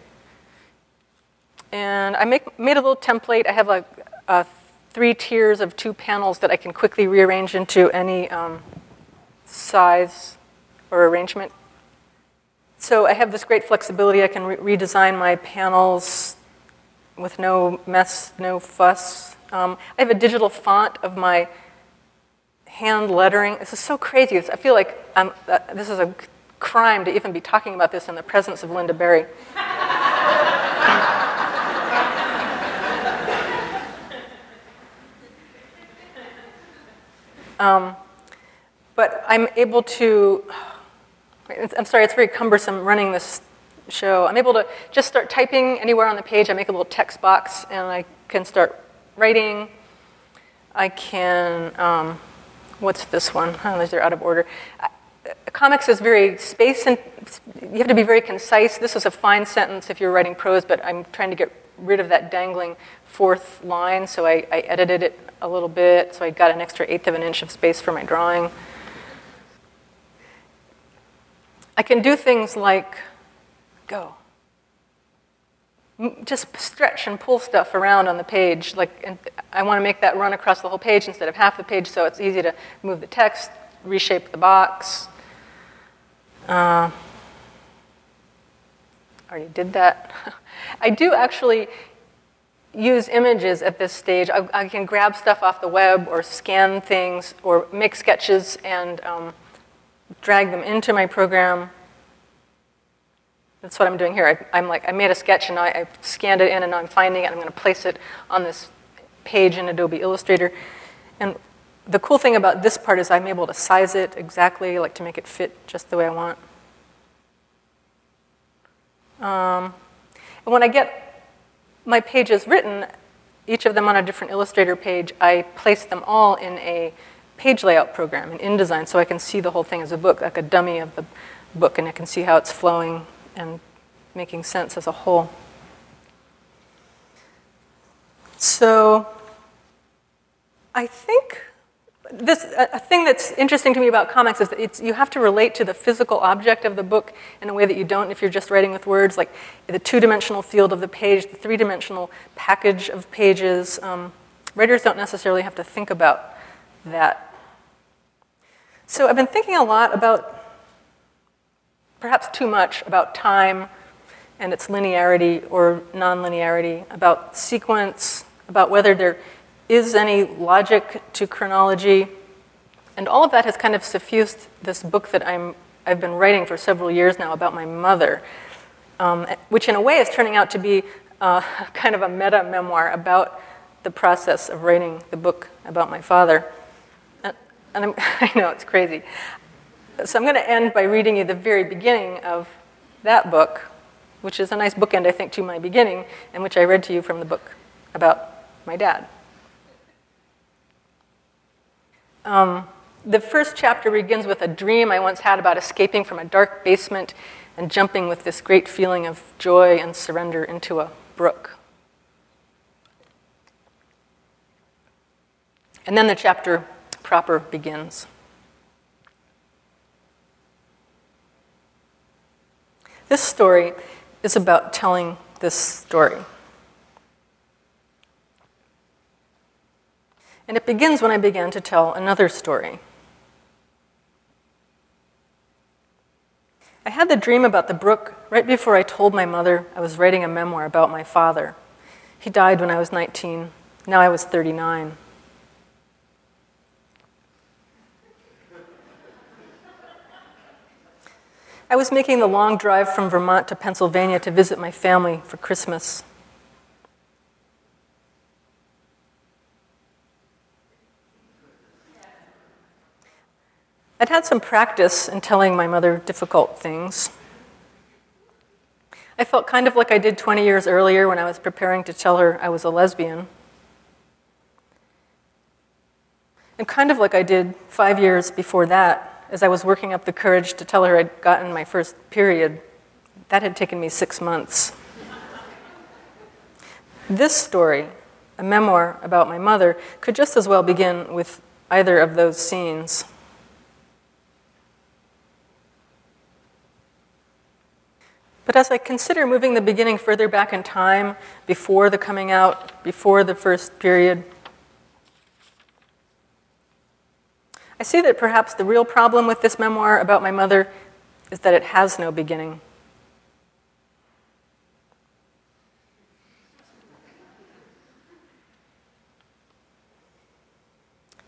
And I make, made a little template. I have a, a three tiers of two panels that I can quickly rearrange into any um, size or arrangement. So I have this great flexibility. I can re- redesign my panels with no mess, no fuss. Um, I have a digital font of my hand lettering. This is so crazy. I feel like uh, this is a crime to even be talking about this in the presence of Lynda Barry. [LAUGHS] um, but I'm able to, I'm sorry, it's very cumbersome running this show. I'm able to just start typing anywhere on the page. I make a little text box and I can start writing. I can, um, what's this one? Oh, they're out of order. Uh, comics is very space and you have to be very concise. This is a fine sentence if you're writing prose, but I'm trying to get rid of that dangling fourth line, so I, I edited it a little bit, so I got an extra eighth of an inch of space for my drawing. I can do things like go. Just stretch and pull stuff around on the page. Like, I want to make that run across the whole page instead of half the page, so it's easy to move the text, reshape the box. Uh, already did that. [LAUGHS] I do actually use images at this stage. I, I, can grab stuff off the web or scan things or make sketches and um, drag them into my program. That's what I'm doing here. I, am like, I made a sketch and I, I scanned it in and now I'm finding it. I'm going to place it on this page in Adobe Illustrator. And the cool thing about this part is I'm able to size it exactly, like to make it fit just the way I want. Um, and when I get my pages written, each of them on a different Illustrator page, I place them all in a page layout program in InDesign so I can see the whole thing as a book, like a dummy of the book, and I can see how it's flowing and making sense as a whole. So I think this a thing that's interesting to me about comics is that you have to relate to the physical object of the book in a way that you don't if you're just writing with words, like the two-dimensional field of the page, the three-dimensional package of pages. Um, writers don't necessarily have to think about that. So I've been thinking a lot about perhaps too much about time and its linearity or nonlinearity, about sequence, about whether there is any logic to chronology. And all of that has kind of suffused this book that I'm, I've been writing for several years now about my mother, um, which in a way is turning out to be uh, [LAUGHS] kind of a meta memoir about the process of writing the book about my father. And, and [LAUGHS] i know it's crazy. So I'm going to end by reading you the very beginning of that book, which is a nice bookend, I think, to my beginning, and which I read to you from the book about my dad. Um, the first chapter begins with a dream I once had about escaping from a dark basement and jumping with this great feeling of joy and surrender into a brook. And then the chapter proper begins. This story is about telling this story. And it begins when I began to tell another story. I had the dream about the brook right before I told my mother I was writing a memoir about my father. He died when I was 19. Now I was 39. I was making the long drive from Vermont to Pennsylvania to visit my family for Christmas. I'd had some practice in telling my mother difficult things. I felt kind of like I did 20 years earlier when I was preparing to tell her I was a lesbian. And kind of like I did five years before that as I was working up the courage to tell her I'd gotten my first period That had taken me six months. This story, a memoir about my mother, could just as well begin with either of those scenes. But as I consider moving the beginning further back in time, before the coming out, before the first period, I see that perhaps the real problem with this memoir about my mother is that it has no beginning.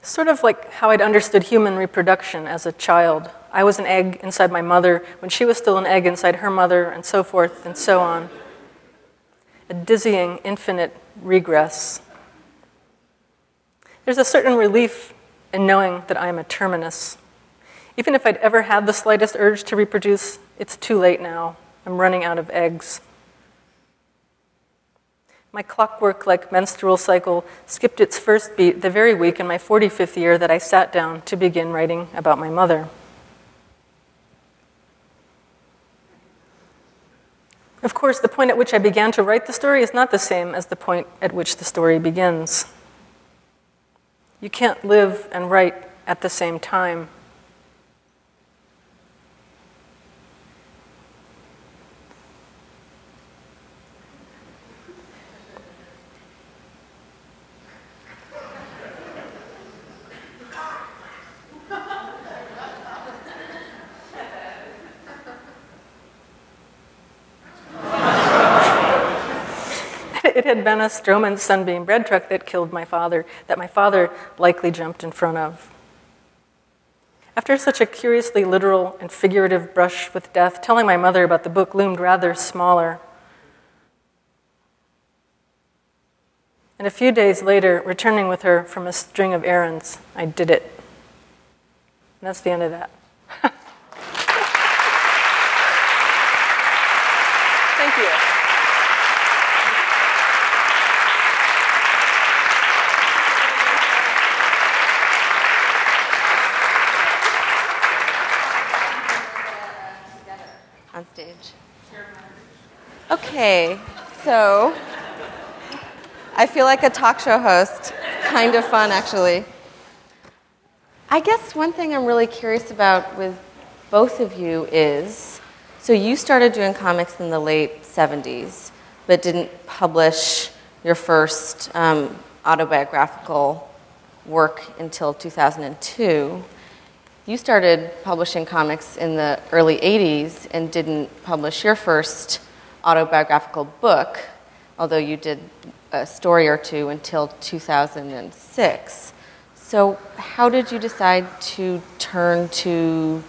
Sort of like how I'd understood human reproduction as a child. I was an egg inside my mother when she was still an egg inside her mother, and so forth and so on. A dizzying, infinite regress. There's a certain relief in knowing that I am a terminus. Even if I'd ever had the slightest urge to reproduce, it's too late now. I'm running out of eggs. My clockwork like menstrual cycle skipped its first beat the very week in my 45th year that I sat down to begin writing about my mother. Of course, the point at which I began to write the story is not the same as the point at which the story begins. You can't live and write at the same time. It had been a Stroehmann Sunbeam bread truck that killed my father, that my father likely jumped in front of. After such a curiously literal and figurative brush with death, telling my mother about the book loomed rather smaller. And a few days later, returning with her from a string of errands, I did it. And that's the end of that. Thank you. on stage. Okay, so I feel like a talk show host. Kind of fun, actually. I guess one thing I'm really curious about with both of you is so you started doing comics in the late 70s, but didn't publish your first um, autobiographical work until 2002 you started publishing comics in the early 80s and didn't publish your first autobiographical book, although you did a story or two until 2006. So, how did you decide to turn to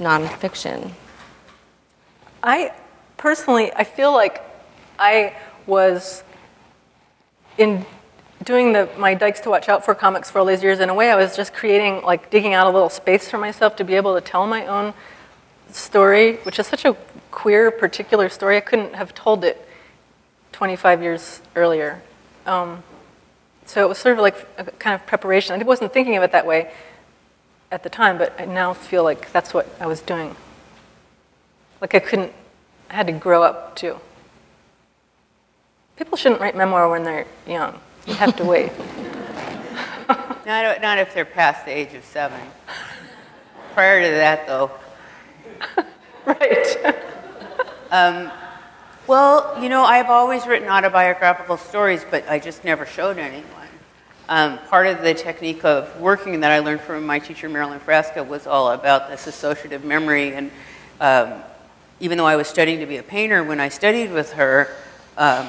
nonfiction? I personally, I feel like I was in doing the, my Dykes to Watch Out for comics for all these years, in a way, I was just creating, like, digging out a little space for myself to be able to tell my own story, which is such a queer, particular story. I couldn't have told it 25 years earlier. Um, so it was sort of like a kind of preparation. I wasn't thinking of it that way at the time, but I now feel like that's what I was doing. Like I couldn't, I had to grow up too. People shouldn't write memoir when they're young. You have to wait. [LAUGHS] not, not if they're past the age of seven. Prior to that, though. [LAUGHS] right. [LAUGHS] um, well, you know, I've always written autobiographical stories, but I just never showed anyone. Um, part of the technique of working that I learned from my teacher, Marilyn Frasca, was all about this associative memory. And um, even though I was studying to be a painter, when I studied with her, um,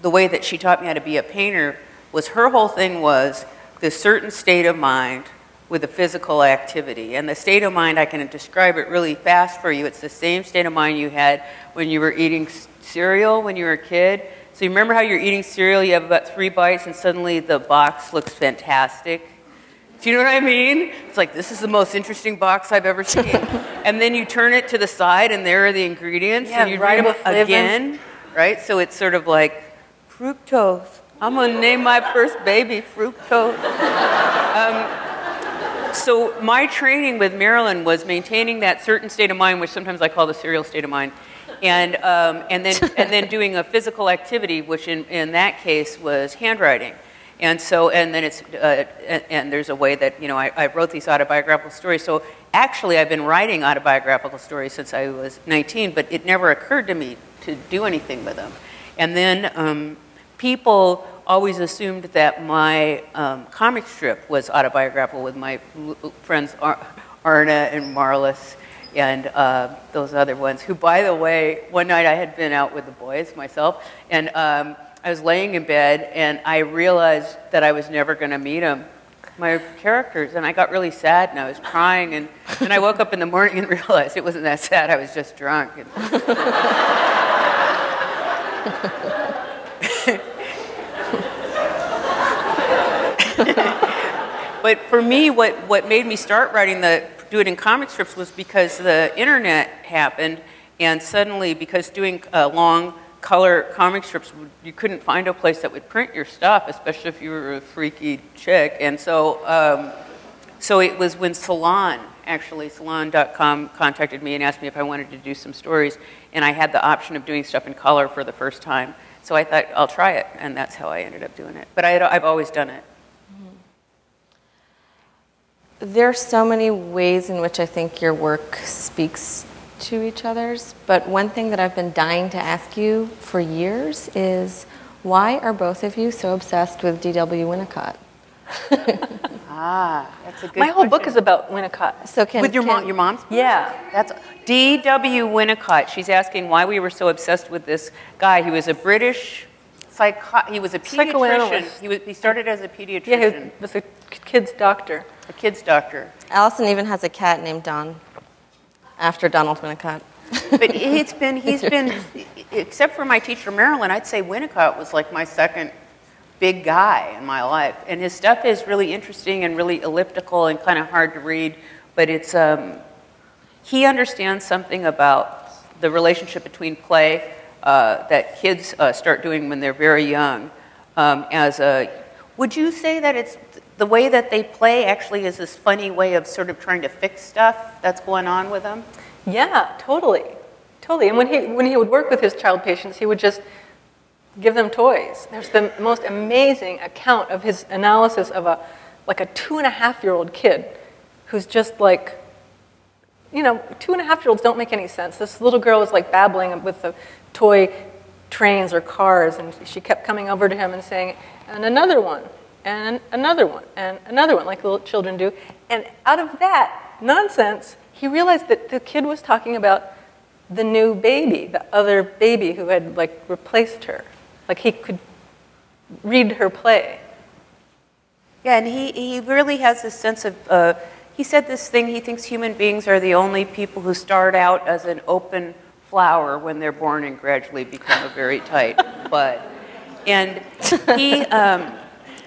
the way that she taught me how to be a painter was her whole thing was this certain state of mind with a physical activity. And the state of mind, I can describe it really fast for you. It's the same state of mind you had when you were eating cereal when you were a kid. So you remember how you're eating cereal, you have about three bites, and suddenly the box looks fantastic. Do you know what I mean? It's like, this is the most interesting box I've ever seen. [LAUGHS] and then you turn it to the side, and there are the ingredients, yeah, and you read them again, right? So it's sort of like, fructose. I'm going to name my first baby fructose. [LAUGHS] Um, so my training with Marilyn was maintaining that certain state of mind, which sometimes I call the serial state of mind, and um, and then and then doing a physical activity, which in, in that case was handwriting. And so, and then it's, uh, and, and there's a way that, you know, I, I wrote these autobiographical stories. So actually, I've been writing autobiographical stories since I was 19, but it never occurred to me to do anything with them. And then um, people always assumed that my um, comic strip was autobiographical with my friends Ar- Arna and Marlys and uh, those other ones, who, by the way, one night I had been out with the boys myself, and um, I was laying in bed and I realized that I was never going to meet them, my characters, and I got really sad and I was crying. And then I woke up in the morning and [LAUGHS] realized it wasn't that sad, I was just drunk. [LAUGHS] but for me, what, what made me start writing the do it in comic strips was because the internet happened, and suddenly, because doing uh, long color comic strips, you couldn't find a place that would print your stuff, especially if you were a freaky chick. And so, um, so it was when Salon, actually, Salon.com contacted me and asked me if I wanted to do some stories, and I had the option of doing stuff in color for the first time. So I thought, I'll try it, and that's how I ended up doing it. But I I've always done it. There are so many ways in which I think your work speaks to each other's, but one thing that I've been dying to ask you for years is why are both of you so obsessed with D.W. Winnicott? [LAUGHS] Ah, that's a good My whole book is about Winnicott. So can With your can- mom, your mom's? Yeah. That's D.W. Winnicott. She's asking why we were so obsessed with this guy. He was a British psycho. He was a pediatrician. He, was, he started as a pediatrician, Yeah, he was a kid's doctor. a kid's doctor. Alison even has a cat named Don, after Donald Winnicott. But it's been [LAUGHS] he's been, except for my teacher Marilyn, I'd say Winnicott was like my second big guy in my life. And his stuff is really interesting and really elliptical and kind of hard to read. But it's um, he understands something about the relationship between play uh, that kids uh, start doing when they're very young. Um, as a, would you say that it's the way that they play actually is this funny way of sort of trying to fix stuff that's going on with them? Yeah, totally. Totally. And when he, when he would work with his child patients, he would just give them toys. There's the most amazing account of his analysis of a, like a two and a half year old kid who's just like, you know, two and a half year olds don't make any sense. This little girl was like babbling with the toy trains or cars, and she kept coming over to him and saying, and another one, and another one, and another one, like little children do. And out of that nonsense, he realized that the kid was talking about the new baby, the other baby who had like replaced her. Like he could read her play. Yeah, and he, he really has this sense of, uh, he said this thing, he thinks human beings are the only people who start out as an open flower when they're born and gradually become a very tight bud. And he, um,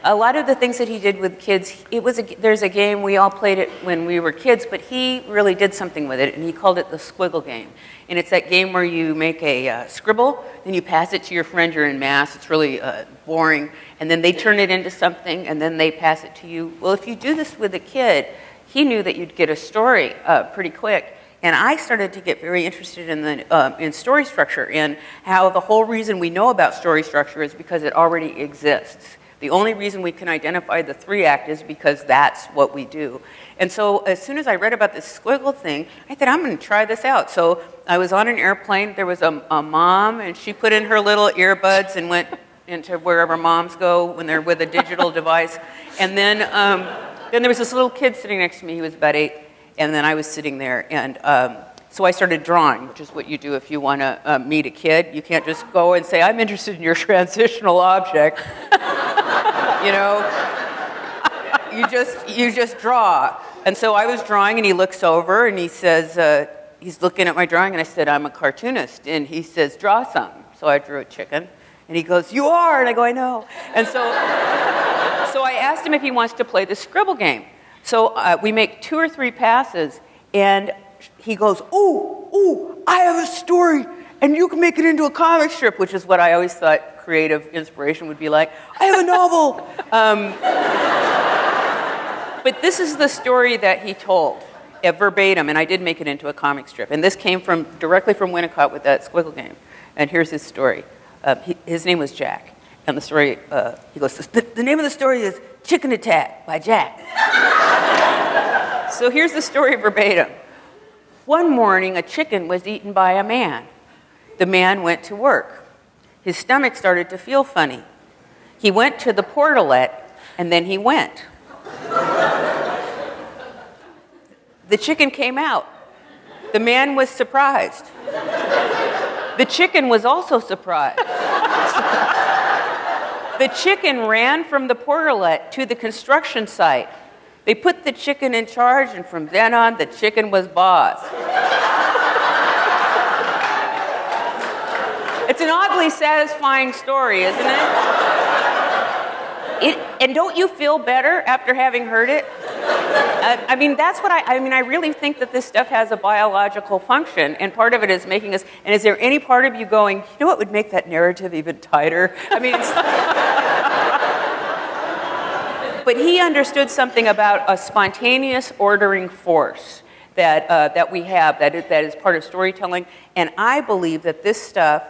a lot of the things that he did with kids, it was a, there's a game, we all played it when we were kids, but he really did something with it, and he called it the squiggle game. And it's that game where you make a uh, scribble, then you pass it to your friend you're in mass. It's really uh, boring. And then they turn it into something, and then they pass it to you. Well, if you do this with a kid, he knew that you'd get a story uh, pretty quick. And I started to get very interested in, the, uh, in story structure and how the whole reason we know about story structure is because it already exists. The only reason we can identify the three act is because that's what we do. And so as soon as I read about this squiggle thing, I thought, I'm going to try this out. So I was on an airplane. There was a, a mom, and she put in her little earbuds and went [LAUGHS] into wherever moms go when they're with a digital [LAUGHS] device. And then, um, then there was this little kid sitting next to me. He was about eight. And then I was sitting there. And um, so I started drawing, which is what you do if you want to uh, meet a kid. You can't just go and say, I'm interested in your [LAUGHS] transitional object. [LAUGHS] you know? you just you just draw. And so I was drawing, and he looks over and he says, uh, he's looking at my drawing, and I said, I'm a cartoonist, and he says, draw some. So I drew a chicken, and he goes, you are, and I go, I know. And so, [LAUGHS] so I asked him if he wants to play the scribble game. So uh, we make two or three passes, and he goes, ooh, ooh, I have a story, and you can make it into a comic strip, which is what I always thought creative inspiration would be like. I have a novel. [LAUGHS] Um, but this is the story that he told. uh, verbatim, and I did make it into a comic strip. And this came from directly from Winnicott with that squiggle game. And here's his story. Uh, he, his name was Jack. And the story, uh, he goes, the, the name of the story is Chicken Attack by Jack. so here's the story verbatim. One morning, a chicken was eaten by a man. The man went to work. His stomach started to feel funny. He went to the portalet, and then he went. the chicken came out. The man was surprised. The chicken was also surprised. The chicken ran from the portalet to the construction site. They put the chicken in charge, and from then on, the chicken was boss. it's an oddly satisfying story, isn't it? It? And don't you feel better after having heard it? Uh, I mean, that's what I, I mean, I really think that this stuff has a biological function, and part of it is making us, and is there any part of you going, you know what would make that narrative even tighter? I mean, but he understood something about a spontaneous ordering force that, uh, that we have that is, that is part of storytelling. And I believe that this stuff,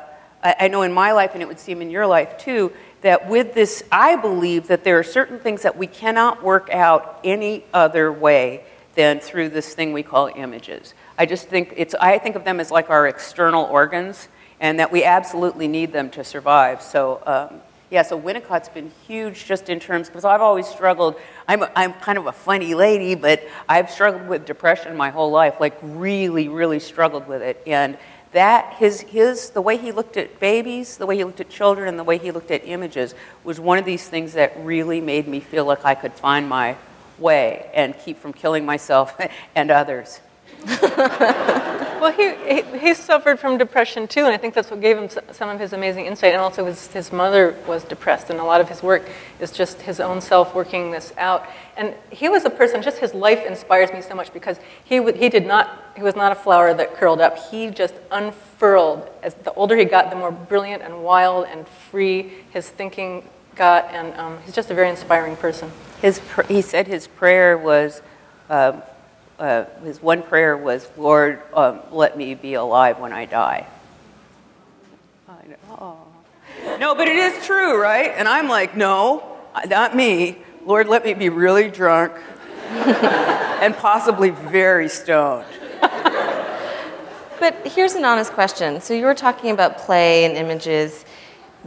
I, I know in my life, and it would seem in your life too, that with this, I believe that there are certain things that we cannot work out any other way than through this thing we call images. I just think it's, I think of them as like our external organs, and that we absolutely need them to survive. So, um, yeah, so Winnicott's been huge just in terms, because I've always struggled. I'm, a, I'm kind of a funny lady, but I've struggled with depression my whole life, like really, really struggled with it. And that, his, his, the way he looked at babies, the way he looked at children, and the way he looked at images was one of these things that really made me feel like I could find my way and keep from killing myself [LAUGHS] and others. [LAUGHS] well, he, he, he, suffered from depression too, and I think that's what gave him some of his amazing insight. And also, his, his mother was depressed, and a lot of his work is just his own self working this out. And he was a person, just his life inspires me so much because he, he did not, he was not a flower that curled up. He just unfurled. As the older he got, the more brilliant and wild and free his thinking got, and um, he's just a very inspiring person. His, he said his prayer was. Um, uh, his one prayer was, Lord, um, let me be alive when I die. I know. No, but it is true, right? And I'm like, no, not me. Lord, let me be really drunk [LAUGHS] and possibly very stoned. But here's an honest question. So you were talking about play and images.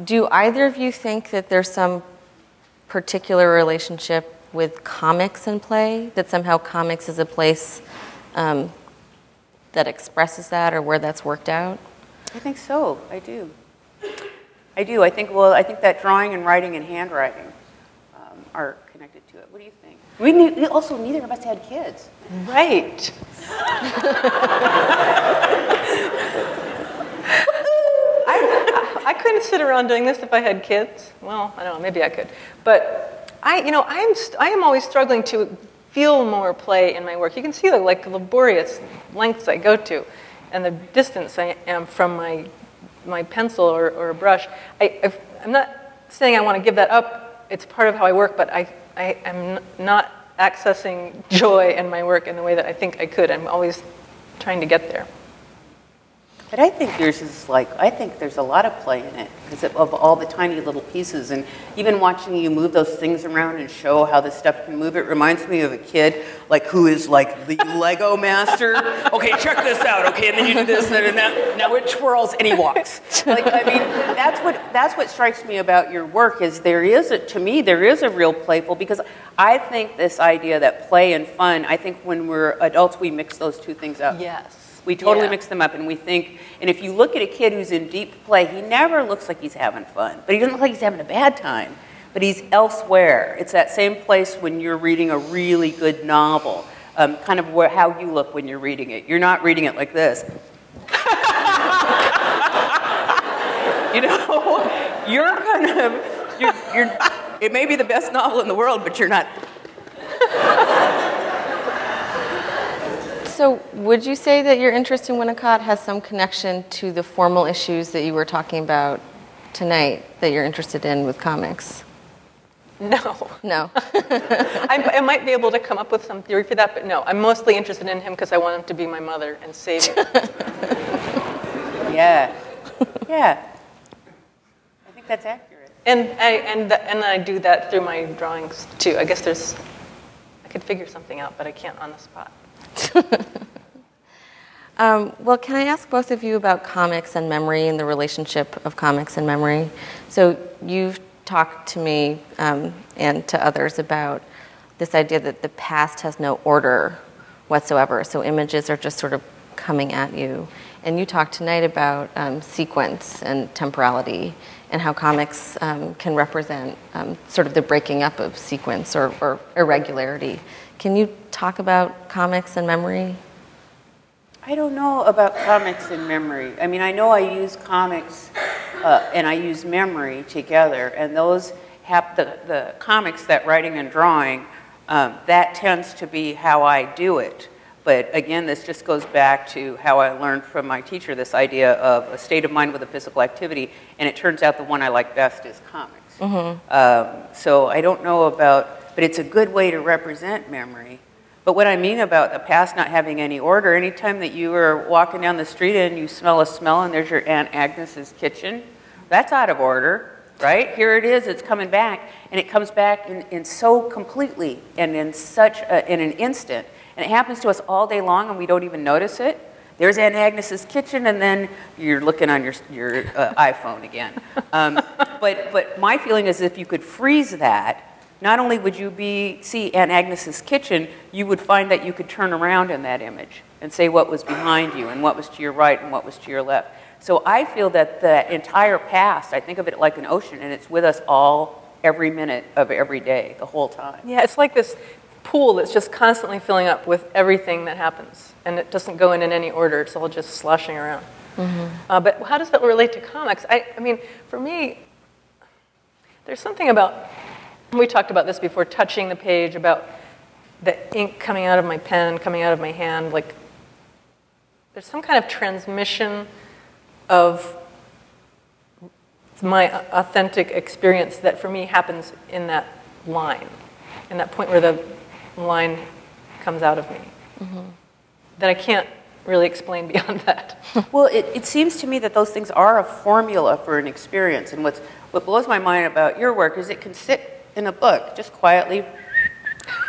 Do either of you think that there's some particular relationship with comics and play, that somehow comics is a place um, that expresses that or where that's worked out? I think so. I do. I do. I think, well, I think that drawing and writing and handwriting um, are connected to it. What do you think? We, we also, neither of us had kids. Right. [LAUGHS] I, I couldn't sit around doing this if I had kids. Well, I don't know, maybe I could. But I, you know, I am, I am always struggling to feel more play in my work. You can see the like laborious lengths I go to, and the distance I am from my my pencil or, or a brush. I, I'm not saying I want to give that up. It's part of how I work, but I, I am not accessing joy in my work in the way that I think I could. I'm always trying to get there. But I think yours is like, I think there's a lot of play in it because of all the tiny little pieces. And even watching you move those things around and show how this stuff can move, it reminds me of a kid like who is like the [LAUGHS] Lego master. Okay, check this out. Okay, and then you do this, and then that. now it twirls and he walks. Like, I mean, that's what, that's what strikes me about your work is there is, a, to me, there is a real playful because I think this idea that play and fun, I think when we're adults, we mix those two things up. Yes. We totally yeah. mix them up and we think, and if you look at a kid who's in deep play, he never looks like he's having fun, but he doesn't look like he's having a bad time, but he's elsewhere. It's that same place when you're reading a really good novel, um, kind of where, how you look when you're reading it. You're not reading it like this. [LAUGHS] you know, you're kind of, you're, you're, it may be the best novel in the world, but you're not. So, would you say that your interest in Winnicott has some connection to the formal issues that you were talking about tonight that you're interested in with comics? No. No. [LAUGHS] I, I might be able to come up with some theory for that, but no. I'm mostly interested in him because I want him to be my mother and save me. [LAUGHS] Yeah. Yeah. I think that's accurate. and I and th- and I do that through my drawings too. I guess there's I could figure something out, but I can't on the spot. [LAUGHS] Um, well, can I ask both of you about comics and memory and the relationship of comics and memory? So, you've talked to me um, and to others about this idea that the past has no order whatsoever. So, images are just sort of coming at you. And you talked tonight about um, sequence and temporality and how comics um, can represent um, sort of the breaking up of sequence or, or irregularity. Can you talk about comics and memory? I don't know about comics and memory. I mean, I know I use comics uh, and I use memory together, and those have the, the comics, that writing and drawing, um, that tends to be how I do it. But again, this just goes back to how I learned from my teacher this idea of a state of mind with a physical activity, and it turns out the one I like best is comics. Um, so I don't know about, but it's a good way to represent memory. But what I mean about the past not having any order, anytime that you are walking down the street and you smell a smell and there's your Aunt Agnes's kitchen, that's out of order, right? Here it is, it's coming back, and it comes back in, in so completely and in such a, in an instant. And it happens to us all day long and we don't even notice it. There's Aunt Agnes's kitchen, and then you're looking on your, your uh, iPhone again. Um, [LAUGHS] but, but my feeling is if you could freeze that, not only would you be see Aunt Agnes's kitchen, you would find that you could turn around in that image and say what was behind you and what was to your right and what was to your left. So I feel that the entire past, I think of it like an ocean, and it's with us all every minute of every day, the whole time. Yeah, it's like this pool that's just constantly filling up with everything that happens, and it doesn't go in in any order. It's all just sloshing around. Uh, but how does that relate to comics? I, I mean, for me, there's something about we talked about this before, touching the page, about the ink coming out of my pen, coming out of my hand. Like, there's some kind of transmission of my authentic experience that for me happens in that line, in that point where the line comes out of me. Mm-hmm. That I can't really explain [LAUGHS] beyond that. [LAUGHS] Well, it, it seems to me that those things are a formula for an experience. And what's, what blows my mind about your work is it can sit in a book just quietly.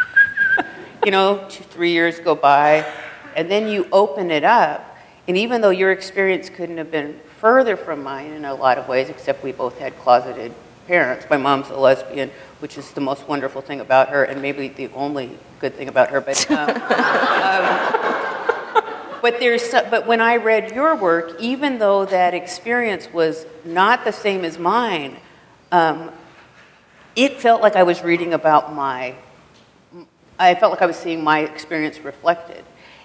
[LAUGHS] you know, two, three years go by, and then you open it up. And even though your experience couldn't have been further from mine in a lot of ways, except we both had closeted parents. My mom's a lesbian, which is the most wonderful thing about her, and maybe the only good thing about her. But um, [LAUGHS] but there's but when I read your work, even though that experience was not the same as mine, um, it felt like I was reading about my. I felt like I was seeing my experience reflected,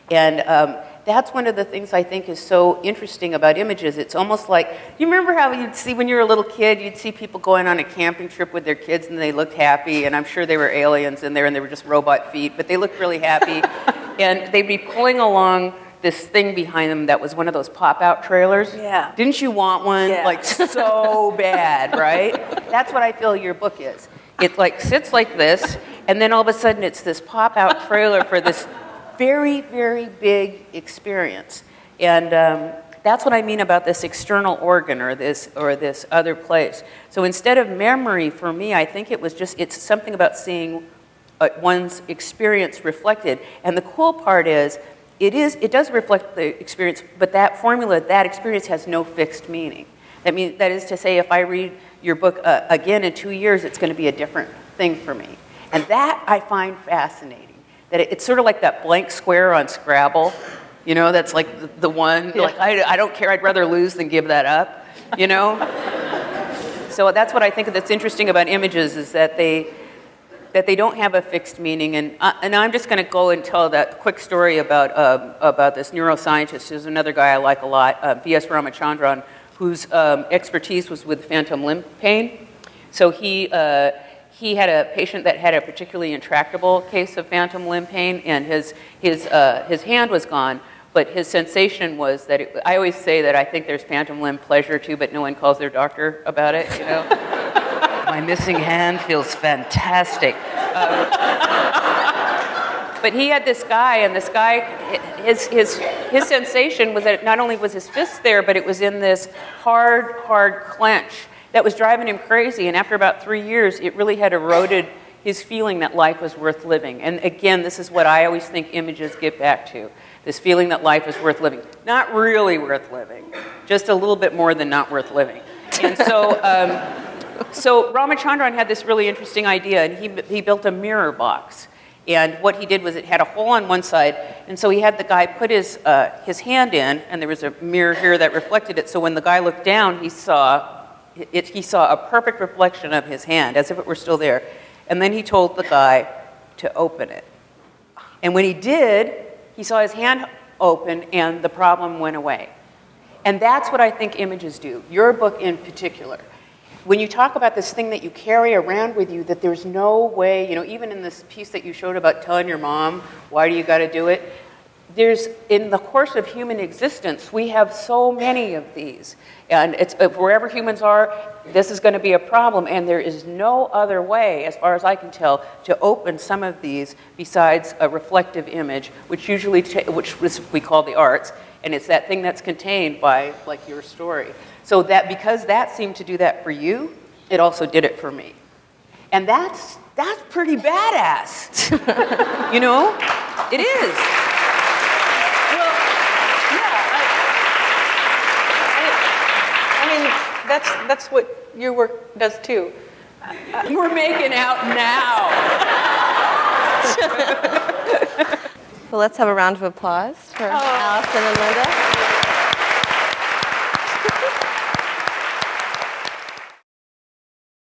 and um, that's one of the things I think is so interesting about images. It's almost like you remember how you'd see when you were a little kid, you'd see people going on a camping trip with their kids and they looked happy, and I'm sure they were aliens in there and they were just robot feet, but they looked really happy, [LAUGHS] and they'd be pulling along this thing behind them that was one of those pop-out trailers. Yeah. Didn't you want one? Yeah. Like [LAUGHS] so bad, right? That's what I feel your book is. It like sits like this, and then all of a sudden it's this pop-out trailer for this very, very big experience. And um, that's what I mean about this external organ or this or this other place. So instead of memory, for me, I think it was just it's something about seeing uh, one's experience reflected. And the cool part is, it is it does reflect the experience, but that formula, that experience has no fixed meaning. That means that is to say, if I read your book uh, again in two years, it's going to be a different thing for me, and that I find fascinating. That it, it's sort of like that blank square on Scrabble, you know. That's like the, the one. Like I, I don't care. I'd rather lose than give that up, you know. [LAUGHS] so that's what I think that's interesting about images is that they that they don't have a fixed meaning. And, uh, and I'm just going to go and tell that quick story about, uh, about this neuroscientist. There's another guy I like a lot, uh, V.S. Ramachandran, whose um, expertise was with phantom limb pain. So he, uh, he had a patient that had a particularly intractable case of phantom limb pain, and his, his, uh, his hand was gone. But his sensation was that it, I always say that I think there's phantom limb pleasure too, but no one calls their doctor about it, you know? [LAUGHS] my missing hand feels fantastic. Um, but he had this guy, and this guy, his, his, his sensation was that not only was his fist there, but it was in this hard, hard clench that was driving him crazy. And after about three years, it really had eroded his feeling that life was worth living. And again, this is what I always think images get back to this feeling that life is worth living. Not really worth living, just a little bit more than not worth living. And so, um, so Ramachandran had this really interesting idea, and he, he built a mirror box. And what he did was it had a hole on one side, and so he had the guy put his, uh, his hand in, and there was a mirror here that reflected it. So when the guy looked down, he saw, it, he saw a perfect reflection of his hand, as if it were still there. And then he told the guy to open it. And when he did, he saw his hand open, and the problem went away. And that's what I think images do, your book in particular when you talk about this thing that you carry around with you that there's no way, you know, even in this piece that you showed about telling your mom, why do you got to do it? There's, in the course of human existence, we have so many of these. And it's, wherever humans are, this is going to be a problem. And there is no other way, as far as I can tell, to open some of these besides a reflective image, which usually, ta- which we call the arts. And it's that thing that's contained by, like, your story. So that because that seemed to do that for you, it also did it for me. And that's that's pretty badass. [LAUGHS] you know? It is. Well, yeah. I, I, mean, that's that's what your work does too. Uh, we're making out now. [LAUGHS] well, let's have a round of applause for oh. Alison and Lynda.